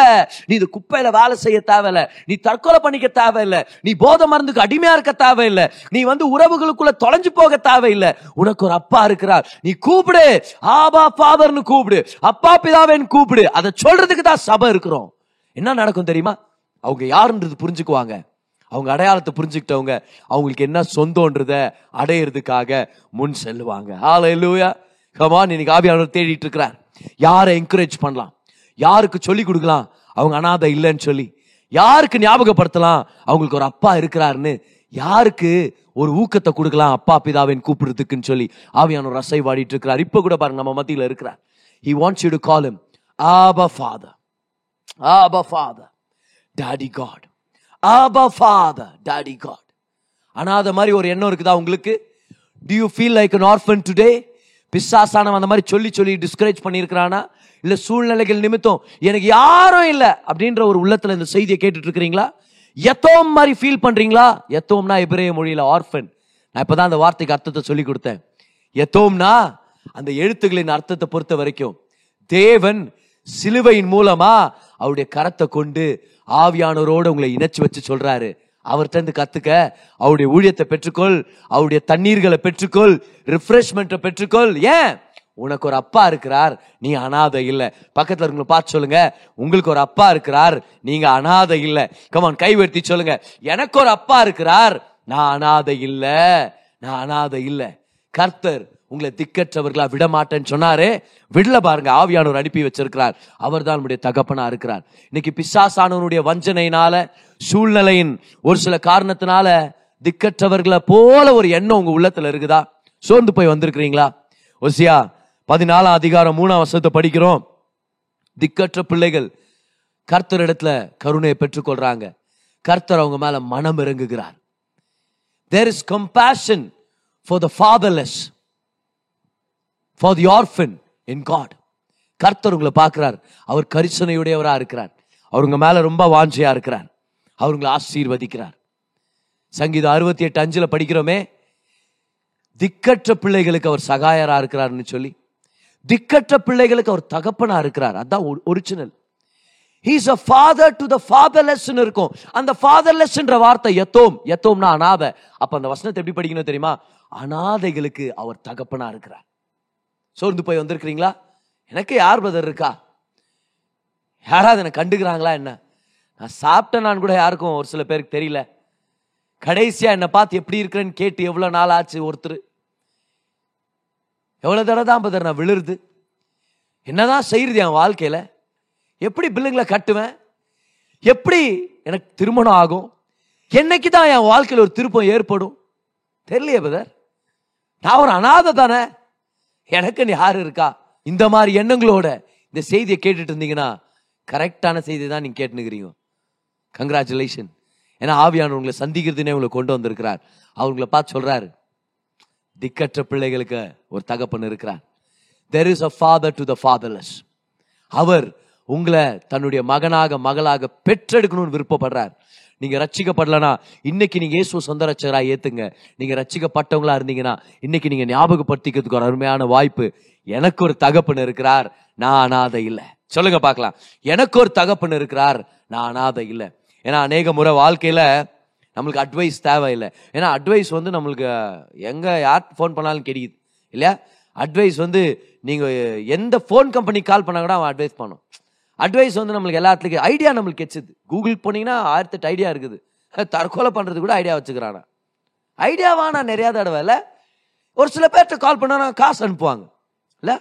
[SPEAKER 2] நீ இது குப்பையில வேலை செய்ய தேவையில்ல. நீ தற்கொலை பண்ணிக்க தேவையில்ல. நீ போதை மருந்துக்கு அடிமையா இருக்க தேவையில்ல. நீ வந்து உறவுகளுக்குள்ள தொலைஞ்சு போக தேவையில்லை. உனக்கு ஒரு அப்பா இருக்கிறார். நீ கூப்பிடு. ஆபா ஃபாதர்னு கூப்பிடு. அப்பா பிதாவேன்னு கூப்பிடு. அதை சொல்றதுக்கு தான் சபை இருக்கிறோம். என்ன நடக்கும் தெரியுமா? அவங்க யாருன்றது புரிஞ்சுக்குவாங்க. அவங்க அடையாளத்தை புரிஞ்சுக்கிட்டவங்க அவங்களுக்கு என்ன சொந்தன்றத அடையிறதுக்காக முன் செல்லுவாங்க. ஹalleluya கமான் இன்னைக்கு ஆவியானவர் தேடிட்டு இருக்கிறார். யாரை என்கரேஜ் பண்ணலாம்? யாருக்கு சொல்லி கொடுக்கலாம்? அவங்க அனாதை இல்லைன்னு சொல்லி. யாருக்கு ஞாபகப்படுத்தலாம்? அவங்களுக்கு ஒரு அப்பா இருக்கிறாருன்னு. யாருக்கு ஒரு ஊக்கத்தை கொடுக்கலாம்? அப்பா பிதாவின் கூப்பிடுறதுக்குன்னு சொல்லி ஆவியானவர் அசைவாடிட்டு இருக்கிறார். இப்போ கூட பாருங்க நம்ம மத்தியில் இருக்கிறார். He wants you to call Abba Father. Abba Father. Daddy God. Abba Father. Daddy God. அனாதை மாதிரி ஒரு எண்ணம் இருக்குதா உங்களுக்கு? Do you feel like an orphan today பிசாசானவன் அந்த மாதிரி சொல்லி சொல்லி டிஸ்கரேஜ் பண்ணியிருக்கிறானா? இல்லை சூழ்நிலைகள் நிமித்தம் எனக்கு யாரும் இல்லை அப்படின்ற ஒரு உள்ளத்தில் இந்த செய்தியை கேட்டுட்டு இருக்கிறீங்களா எத்தோம் மாதிரி ஃபீல் பண்ணுறீங்களா எத்தோம்னா எபிரேய மொழியில் ஆர்ஃபன் நான் இப்போ தான் அந்த வார்த்தைக்கு அர்த்தத்தை சொல்லி கொடுத்தேன். எத்தோம்னா அந்த எழுத்துக்களின் அர்த்தத்தை பொறுத்த வரைக்கும் தேவன் சிலுவையின் மூலமா அவருடைய கரத்தை கொண்டு ஆவியானோரோடு உங்களை இணைச்சு வச்சு சொல்றாரு. அவர்கிட்ட இருந்து கத்துக்க அவருடைய ஊழியத்தை பெற்றுக்கொள் அவருடைய தண்ணீர்களை பெற்றுக்கொள் ரிஃப்ரெஷ்மெண்ட்டை பெற்றுக்கொள். ஏன்? உனக்கு ஒரு அப்பா இருக்கிறார் நீ அனாதை இல்லை. பக்கத்தில் இருக்கவங்களை பார்த்து சொல்லுங்க. உங்களுக்கு ஒரு அப்பா இருக்கிறார் நீங்க அனாதை இல்லை. கமான் கைவெடுத்தி சொல்லுங்க. எனக்கு ஒரு அப்பா இருக்கிறார் நான் அனாதை இல்லை. நான் அனாதை இல்லை. கர்த்தர் உங்களை திக்கற்றவர்களா விடமாட்டேன்னு சொன்னாரே விடல பாருங்க ஆவியானவர் அனுப்பி வச்சிருக்கிறார். அவர் தான் நம்முடைய தகப்பனா இருக்கிறார். இன்னைக்கு பிசாசானவனுடைய வஞ்சனையினால சூழ்நிலையின் ஒரு சில காரணத்தினால திக்கற்றவர்களை போல ஒரு எண்ணம் உங்க உள்ளத்துல இருக்குதா? சோர்ந்து போய் வந்திருக்கிறீங்களா? ஒசியா பதினாலாம் அதிகாரம் மூணாம் வருஷத்தை படிக்கிறோம். திக்கற்ற பிள்ளைகள் கர்த்தர் இடத்துல கருணையை பெற்றுக்கொள்றாங்க. கர்த்தர் அவங்க மேல மனம் இறங்குகிறார். There is compassion for the fatherless for the orphan in God கர்த்தர் உங்களை பார்க்குறார். அவர் கரிசனையுடையவராக இருக்கிறார். அவருங்க மேலே ரொம்ப வாஞ்சையாக இருக்கிறார். அவருங்களை ஆசீர்வதிக்கிறார். சங்கீதம் அறுபத்தி எட்டு அஞ்சில் படிக்கிறோமே. திக்கற்ற பிள்ளைகளுக்கு அவர் சகாயராக இருக்கிறார்னு சொல்லி திக்கற்ற பிள்ளைகளுக்கு அவர் தகப்பனாக இருக்கிறார். அதான் original he's a father to the fatherless இருக்கும். அந்த ஃபாதர்லெஸ்ன்ற வார்த்தை எத்தோம் எத்தோம்னா அனாதை. அப்போ அந்த வசனத்தை எப்படி படிக்கணும் தெரியுமா? அனாதைகளுக்கு அவர் தகப்பனாக இருக்கிறார். சோர்ந்து போய் வந்திருக்கிறீங்களா? எனக்கு யார் பிரதர் இருக்கா? யாராவது என்னை கண்டுக்கிறாங்களா என்ன? நான் சாப்பிட்டேன் நான் கூட யாருக்கும் ஒரு சில பேருக்கு தெரியல. கடைசியாக என்னை பார்த்து எப்படி இருக்கிறேன்னு கேட்டு எவ்வளோ நாள் ஆச்சு ஒருத்தர். எவ்வளோ தடவை தான் பதர் நான் விழுறது? என்னதான் செய்யுது என் வாழ்க்கையில்? எப்படி பில்லுங்களை கட்டுவேன்? எப்படி எனக்கு திருமணம் ஆகும்? என்னைக்கு தான் என் வாழ்க்கையில் ஒரு திருப்பம் ஏற்படும்? தெரியலையே பதர் நான் ஒரு அனாதை தானே? எனக்கு யார் இருக்கா? இந்த மாதிரி எண்ணங்களோட இந்த செய்தியை கேட்டுட்டு இருந்தீங்கன்னா கரெக்டான செய்தி தான் நீங்க கேட்டுனுக்கிறீங்க கங்க்ராச்சுலேஷன் ஏன்னா ஆவியானவர் உங்களை சந்திக்கிறதுனே உங்களை கொண்டு வந்திருக்கிறார். அவங்கள பார்த்து சொல்றாரு. திக்கற்ற பிள்ளைகளுக்கு ஒரு தகப்பன் இருக்கிறார். There is a father to the fatherless அவர் உங்களை தன்னுடைய மகனாக மகளாக பெற்றெடுக்கணும்னு விருப்பப்படுறார். நீங்க ரச்சிக்கப்படலனா இன்னைக்கு நீங்க இயேசு சொந்த ரட்சகரா ஏத்துங்க. நீங்க ரச்சிக்கப்பட்டவங்களா இருந்தீங்கன்னா இன்னைக்கு நீங்க ஞாபகப்படுத்திக்கிறதுக்கு ஒரு அருமையான வாய்ப்பு. எனக்கு ஒரு தகப்பன் இருக்கிறார் நான் அனாதை இல்லை. சொல்லுங்க பார்க்கலாம். எனக்கு ஒரு தகப்பன் இருக்கிறார் நான் அனாதை இல்லை. ஏன்னா அநேக முறை வாழ்க்கையில நம்மளுக்கு அட்வைஸ் தேவையில்லை. ஏன்னா அட்வைஸ் வந்து நம்மளுக்கு எங்க யார் ஃபோன் பண்ணாலும் கிடைக்குது. இல்லையா? அட்வைஸ் வந்து நீங்க எந்த ஃபோன் கம்பெனி கால் பண்ணால் கூட அவன் அட்வைஸ் பண்ணும். அட்வைஸ் வந்து நம்மளுக்கு எல்லாத்துக்கும் ஐடியா நம்மளுக்கு கெச்சுது கூகுள் போனீங்கன்னா ஆயிரத்தெட்டு ஐடியா இருக்குது. தற்கொலை பண்ணுறது கூட ஐடியா வச்சுக்கிறானா? ஐடியாவா நான் நிறையா தடவை இல்லை? ஒரு சில பேர்கிட்ட கால் பண்ணால் காசு அனுப்புவாங்க. இல்லை?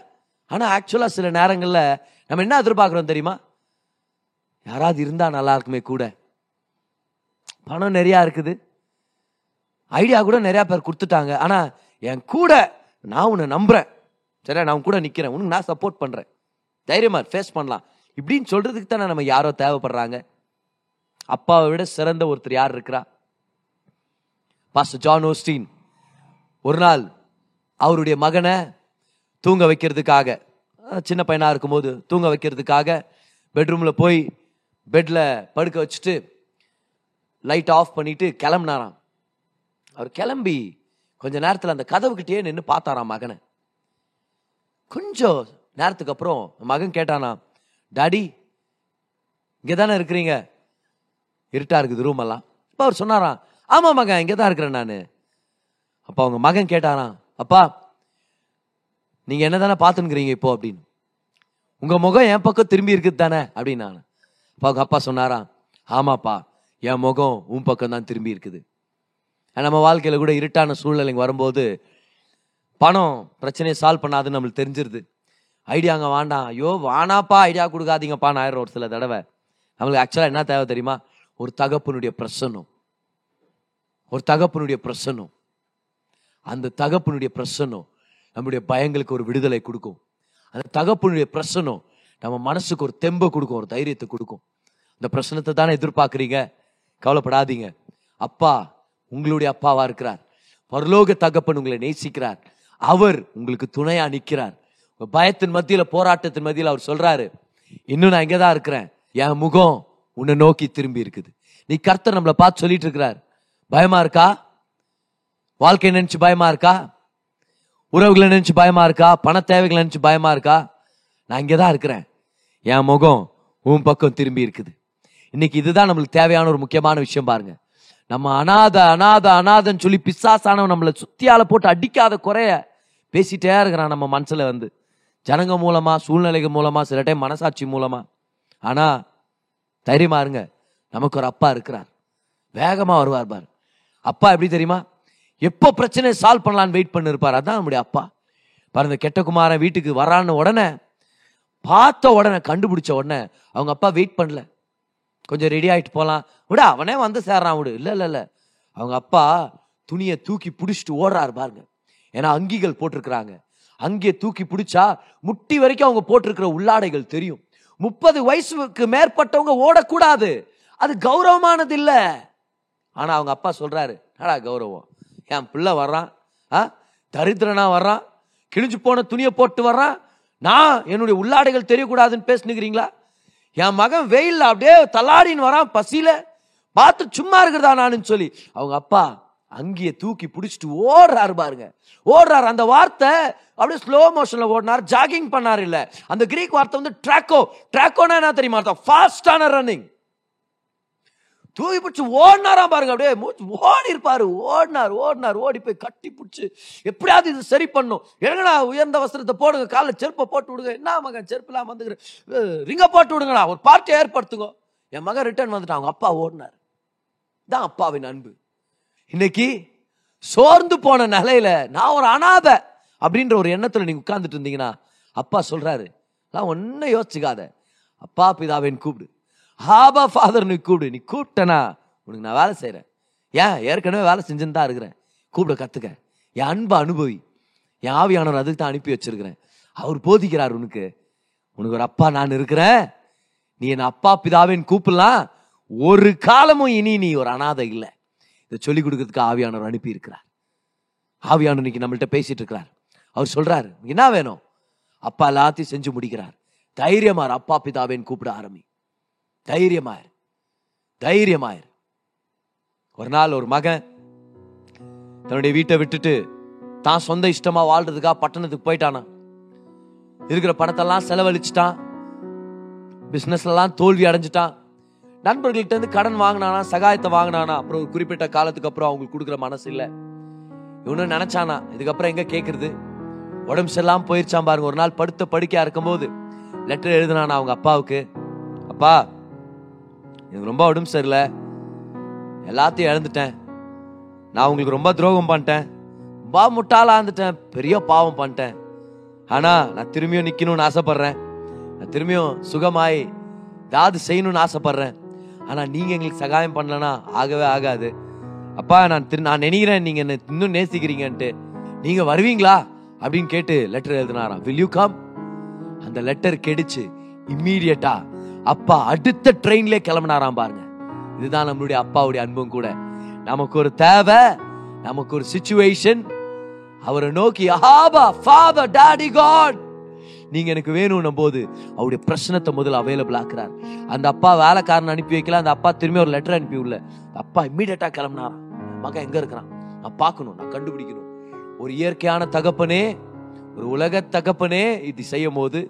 [SPEAKER 2] ஆனால் ஆக்சுவலாக சில நேரங்களில் நம்ம என்ன எதிர்பார்க்குறோம் தெரியுமா? யாராவது இருந்தால் நல்லா இருக்குமே கூட. பணம் நிறையா இருக்குது. ஐடியா கூட நிறையா பேர் கொடுத்துட்டாங்க. ஆனால் என் கூட நான் உன்னை நம்புகிறேன் சரியா? நான் உன் கூட நிற்கிறேன் உனக்கு நான் சப்போர்ட் பண்ணுறேன் தைரியமாக ஃபேஸ் பண்ணலாம். இப்படின்னு சொல்றதுக்கு தானே நம்ம யாரோ தேவைப்படுறாங்க? அப்பாவை விட சிறந்த ஒருத்தர் யார் இருக்கிறா? பாஸ்டர் ஜான் ஓஸ்டீன் ஒரு நாள் அவருடைய மகனை தூங்க வைக்கிறதுக்காக சின்ன பையனாக இருக்கும்போது தூங்க வைக்கிறதுக்காக பெட்ரூமில் போய் பெட்டில் படுக்க வச்சுட்டு லைட் ஆஃப் பண்ணிட்டு கிளம்புனாராம். அவர் கிளம்பி கொஞ்ச நேரத்தில் அந்த கதவுக்கிட்டே நின்று பார்த்தாராம் மகனை. கொஞ்சம் நேரத்துக்கு அப்புறம் மகன் கேட்டானா டாடி இங்கே தானே இருக்கிறீங்க? இருட்டாக இருக்குது ரூம் எல்லாம். இப்போ அவர் சொன்னாராம் ஆமாம் மகன் இங்கே தான் இருக்கிறேன் நான். அப்போ அவங்க மகன் கேட்டாராம் அப்பா நீங்கள் என்ன தானே பார்த்துக்கிறீங்க இப்போ? அப்படின்னு. உங்கள் முகம் என் பக்கம் திரும்பி இருக்குது தானே அப்படின்னு நான் அப்போ அவங்க அப்பா சொன்னாராம் ஆமாப்பா என் முகம் உன் பக்கம் தான் திரும்பி இருக்குது. நம்ம வாழ்க்கையில் கூட இருட்டான சூழ்நிலைங்க வரும்போது பணம் பிரச்சனையை சால்வ் பண்ணாதுன்னு நம்மளுக்கு தெரிஞ்சிருது. ஐடியாங்க வேண்டாம். ஐயோ வானாப்பா ஐடியா கொடுக்காதீங்கப்பா ஆயிரம் ஒரு சில தடவை. நம்மளுக்கு ஆக்சுவலாக என்ன தேவை தெரியுமா? ஒரு தகப்பனுடைய பிரசன்னம். ஒரு தகப்பனுடைய பிரசன்னம். அந்த தகப்பனுடைய பிரசன்னம் நம்முடைய பயங்களுக்கு ஒரு விடுதலை கொடுக்கும். அந்த தகப்பனுடைய பிரசன்னம் நம்ம மனசுக்கு ஒரு தெம்பை கொடுக்கும் ஒரு தைரியத்தை கொடுக்கும். அந்த பிரசனத்தை தானே எதிர்பார்க்குறீங்க? கவலைப்படாதீங்க. அப்பா உங்களுடைய அப்பாவா இருக்கிறார். பரலோக தகப்பன் உங்களை நேசிக்கிறார். அவர் உங்களுக்கு துணையா நிற்கிறார். பயத்தின் மத்தியில போராட்டத்தின் மத்தியில் அவர் சொல்றாரு இன்னும் நான் இங்கதான் இருக்கிறேன். என் முகம் உன்னை நோக்கி திரும்பி இருக்குது. நீ கர்த்தர் நம்மளை பார்த்து சொல்லிட்டு இருக்கிறார். பயமா இருக்கா? வாழ்க்கை நினைச்சு பயமா இருக்கா? உறவுகளை நினைச்சு பயமா இருக்கா? பண தேவைகளை நினைச்சு பயமா இருக்கா? நான் இங்கதான் இருக்கிறேன். என் முகம் உன் பக்கம் திரும்பி இருக்குது. இன்னைக்கு இதுதான் நம்மளுக்கு தேவையான ஒரு முக்கியமான விஷயம் பாருங்க. நம்ம அனாத அனாத அனாதன்னு சொல்லி பிசாசானவன் நம்மளை சுத்தியால போட்டு அடிக்காத குறைய பேசிட்டே இருக்கிறான் நம்ம மனசுல வந்து. ஜனங்க மூலமாக சூழ்நிலைகள் மூலமாக சில டைம் மனசாட்சி மூலமாக ஆனால் தைரியமா இருங்க. நமக்கு ஒரு அப்பா இருக்கிறார். வேகமாக வருவார் பாரு. அப்பா எப்படி தெரியுமா? எப்போ பிரச்சனையை சால்வ் பண்ணலான்னு வெயிட் பண்ணிருப்பார். அதான் நம்முடைய அப்பா. பாரு இந்த கெட்ட குமாரன் வீட்டுக்கு வரான்னு உடனே பார்த்த உடனே கண்டுபிடிச்ச உடனே அவங்க அப்பா வெயிட் பண்ணல. கொஞ்சம் ரெடி ஆகிட்டு போகலாம் விட அவனே வந்து சேர்றான் விடு. இல்லை இல்லை இல்லை. அவங்க அப்பா துணியை தூக்கி பிடிச்சிட்டு ஓடுறாரு பாருங்க. ஏன்னா அங்கிகள் போட்டிருக்கிறாங்க. அங்கே தூக்கி பிடிச்சா முட்டி வரைக்கும் அவங்க போட்டிருக்கிற உள்ளாடைகள் தெரியும். முப்பது வயசுக்கு மேற்பட்டவங்க ஓடக்கூடாது. அது கௌரவமானது இல்ல ஆனா அவங்க அப்பா சொல்றாரு ஆடா கௌரவம்? என் பிள்ளை வர்றான். ஆ? தரித்திரனா வர்றான். கிழிஞ்சு போன துணியை போட்டு வர்றான். நான் என்னுடைய உள்ளாடைகள் தெரியக்கூடாதுன்னு பேசுனுக்கிறீங்களா? என் மகன் வெயிலில் அப்படியே தள்ளாடின்னு வரான் பசியில. பார்த்து சும்மா இருக்கிறதா நானுன்னு சொல்லி. அவங்க அப்பா அங்கேயே தூக்கி பிடிச்சிட்டு ஓடுறாரு பாருங்க. ஓடுறாரு. அந்த வார்த்தை அப்படியே ஸ்லோ மோஷனில் ஓடினார். ஜாகிங் பண்ணார் இல்ல. அந்த கிரீக் வார்த்தை வந்து ட்ராக்கோ ட்ராக்கோனா என்ன தெரியுமா அர்த்தம்? ஃபாஸ்டான ரன்னிங் தூக்கி பிடிச்சி ஓடினாராம் பாருங்க. அப்படியே மூச்சு ஓடி இருப்பாரு. ஓடினார் ஓடினார். ஓடி போய் கட்டி பிடிச்சி எப்படியாவது இது சரி பண்ணும். என்னங்கடா உயர்ந்த வஸ்திரத்தை போடுங்க. காலில் செருப்பை போட்டு விடுங்க. என்ன மகன் செருப்பெல்லாம் வந்துக்கிறேன் ரிங்க போட்டு விடுங்கண்ணா ஒரு பார்ட்டியை ஏற்படுத்துங்க. என் மகன் ரிட்டர்ன் வந்துட்டான். அவங்க அப்பா ஓடினார். தான் அப்பாவின் அன்பு. இன்னைக்கு சோர்ந்து போன நிலையில நான் ஒரு அனாதை அப்படின்ற ஒரு எண்ணத்துல நீங்க உட்கார்ந்துட்டு இருந்தீங்கன்னா அப்பா சொல்றாரு நான் ஒன்னும் யோசிச்சுக்காத. அப்பா பிதாவின் கூப்பிடு. ஹாபா ஃபாதர் நீ கூப்பிடு. நீ கூப்பிட்டனா உனக்கு நான் வேலை செய்கிறேன் ஏன்? ஏற்கனவே வேலை செஞ்சுன்னு தான் இருக்கிறேன். கூப்பிட கற்றுக்க என் அன்பை அனுபவி. என் ஆவியானவர் அதுக்கு தான் அனுப்பி வச்சிருக்கிறேன். அவர் போதிக்கிறார் உனக்கு. உனக்கு ஒரு அப்பா நான் இருக்கிறேன். நீ என் அப்பா பிதாவின் கூப்பிடலாம். ஒரு காலமும் இனி நீ ஒரு அனாதை இல்லை. இதை சொல்லிக் கொடுக்கறதுக்கு ஆவியானவர் அனுப்பி இருக்கிறார் ஆவியானவர் இன்னைக்கு நம்மள்ட்ட பேசிட்டு இருக்கிறார் அவர் சொல்றாரு என்ன வேணும்? அப்பா எல்லாத்தையும் செஞ்சு முடிக்கிறார். தைரியமார் அப்பா பிதாவேன்னு கூப்பிட ஆரம்பி. தைரியமாயிரு தைரியமாயிரு ஒரு நாள் ஒரு மகன் தன்னுடைய வீட்டை விட்டுட்டு தான் சொந்த இஷ்டமா வாழ்றதுக்காக பட்டணத்துக்கு போயிட்டானா. இருக்கிற பணத்தெல்லாம் செலவழிச்சிட்டான். பிஸ்னஸ்லாம் தோல்வி அடைஞ்சிட்டான். நண்பர்கள்ட்ட இருந்து கடன் வாங்கினானா சகாயத்தை வாங்கினானா அப்புறம் ஒரு குறிப்பிட்ட காலத்துக்கு அப்புறம் அவங்களுக்கு கொடுக்குற மனசு இல்லை. இவனும் நினைச்சானா இதுக்கப்புறம் எங்க கேட்கறது உடம்பு சரியில்லாம போயிருச்சான் பாருங்க. ஒரு நாள் படுத்த படுக்கையா இருக்கும்போது லெட்டர் எழுதினானா அவங்க அப்பாவுக்கு? அப்பா எனக்கு ரொம்ப உடம்பு சரியில்லை. எல்லாத்தையும் இழந்துட்டேன். நான் உங்களுக்கு ரொம்ப துரோகம் பண்ணிட்டேன். ரொம்ப முட்டாளா இருந்துட்டேன். பெரிய பாவம் பண்ணிட்டேன். ஆனா நான் திரும்பியும் நிக்கணும்னு ஆசைப்படுறேன். நான் திரும்பியும் சுகமாய் ஏதாவது செய்யணும்னு ஆசைப்படுறேன். ஆனால் நீங்கள் எங்களுக்கு சகாயம் பண்ணலனா ஆகவே ஆகாது. அப்பா நான் திரு நான் நினைக்கிறேன் நீங்கள் என்னை இன்னும் நேசிக்கிறீங்கன்ட்டு. நீங்கள் வருவீங்களா? அப்படின்னு கேட்டு லெட்டர் எழுதினாராம். வில் யூ கம் அந்த லெட்டர் கெடிச்சு இம்மீடியட்டா அப்பா அடுத்த ட்ரெயின்லே கிளம்பினாராம் பாருங்க. இதுதான் நம்மளுடைய அப்பாவுடைய அன்பும் கூட. நமக்கு ஒரு தேவை நமக்கு ஒரு சுச்சுவேஷன் அவரை நோக்கி ஆபா ஃபாதர் டாடி காட் நீங்க எனக்கு வேணும்னும் போது அவருடைய பிரச்சனத்தை முதல்ல அவைலபிள் ஆக்குறார். அந்த அப்பா வேலைக்காரன் அனுப்பி வைக்கல அந்த அப்பா திரும்பி ஒரு லெட்டர் அனுப்பி உள்ள அப்பா இம்மீடியட்டாக கிளம்பினாராம் மகன் எங்க இருக்கிறான்? நான் பார்க்கணும் நான் கண்டுபிடிக்கணும். ஒரு இயற்கையான தகப்பனே ஒரு உலக தகப்பனே இது செய்யும் போது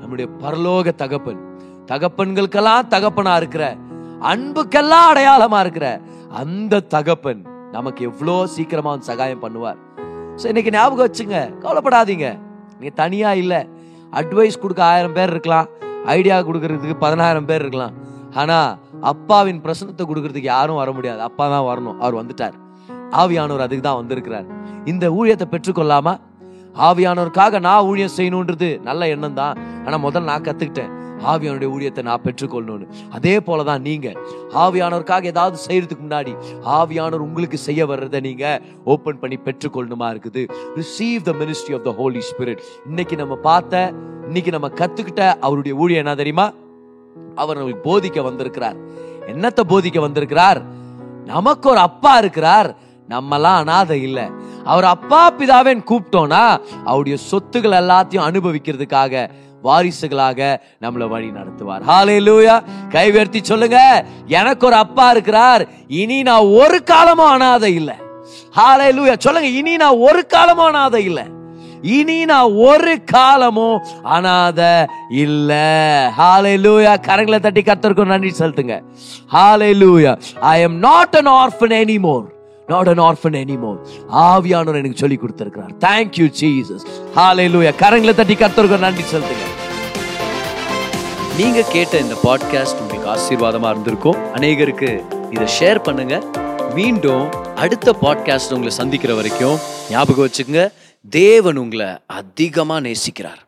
[SPEAKER 2] நம்முடைய பரலோக தகப்பன் தகப்பன்களுக்கெல்லாம் தகப்பனா இருக்கிற அன்புக்கெல்லாம் அடையாளமா இருக்கிற அந்த தகப்பன் நமக்கு எவ்வளோ சீக்கிரமா வந்து சகாயம் பண்ணுவார். ஸோ இன்னைக்கு ஞாபகம் வச்சுங்க கவலைப்படாதீங்க. நீ தனியாக இல்லை. அட்வைஸ் கொடுக்க ஆயிரம் பேர் இருக்கலாம். ஐடியா கொடுக்கறதுக்கு பதினாயிரம் பேர் இருக்கலாம். ஆனால் அப்பாவின் பிரசனத்தை கொடுக்கறதுக்கு யாரும் வர முடியாது. அப்பா தான் வரணும். அவர் வந்துட்டார். ஆவியானவர் அதுக்கு தான் வந்திருக்கிறார். இந்த ஊழியத்தை பெற்றுக்கொள்ளாம ஆவியானவருக்காக நான் ஊழியம் செய்யணுன்றது நல்ல எண்ணம் தான். ஆனால் முதல் நான் கற்றுக்கிட்டேன் ஆவியானுடைய ஊழியத்தை நான் பெற்றுக்கொள்ளணும்னு. அதே போலதான் நீங்கள் ஆவியானவருக்காக ஏதாவது செய்கிறதுக்கு முன்னாடி ஆவியானவர் உங்களுக்கு செய்ய வர்றதை நீங்கள் ஓப்பன் பண்ணி பெற்றுக்கொள்ளணுமா இருக்குது. Receive the ministry of the Holy Spirit இன்னைக்கு நம்ம பார்த்த இன்னைக்கு நம்ம கற்றுக்கிட்ட அவருடைய ஊழியம் என்ன தெரியுமா? அவர் நம்மளுக்கு போதிக்க வந்திருக்கிறார். என்னத்தை போதிக்க வந்திருக்கிறார்? நமக்கு ஒரு அப்பா இருக்கிறார். நம்மலாம் அனாதை இல்லை. அவர் அப்பா பிதாவேன் கூப்பிட்டோம்னா அவருடைய சொத்துக்கள் எல்லாத்தையும் அனுபவிக்கிறதுக்காக வாரிசுகளாக நம்மளை வழி நடத்துவார். ஹாலே லூயா கை உயர்த்தி சொல்லுங்க. எனக்கு ஒரு அப்பா இருக்கிறார். இனி நான் ஒரு காலமும் அனாதை இல்லை. ஹாலே லூயா சொல்லுங்க. இனி நான் ஒரு காலமும் அனாதை இல்லை. இனி நான் ஒரு காலமும் அனாத இல்ல. ஹாலே லூயா கரங்களை தட்டி கத்தருக்கும் நன்றி செலுத்துங்க. Hallelujah I am not an orphan anymore not an orphan anymore ஆவியானவர் எனக்கு சொல்லி கொடுத்துருக்கிறார். தேங்க் யூ ஜீசஸ் ஹாலே லூயா கரங்களை தட்டி கத்தருக்கு நன்றி செலுத்துங்க
[SPEAKER 1] நீங்க கேட்ட இந்த பாட்காஸ்ட் உங்களுக்கு ஆசீர்வாதமா இருந்திருக்கும். அநேகருக்கு இதை ஷேர் பண்ணுங்க. மீண்டும் அடுத்த பாட்காஸ்ட் உங்களை சந்திக்கிற வரைக்கும் ஞாபகம் வச்சுக்கோங்க. தேவன் உங்களை அதிகமா நேசிக்கிறார்.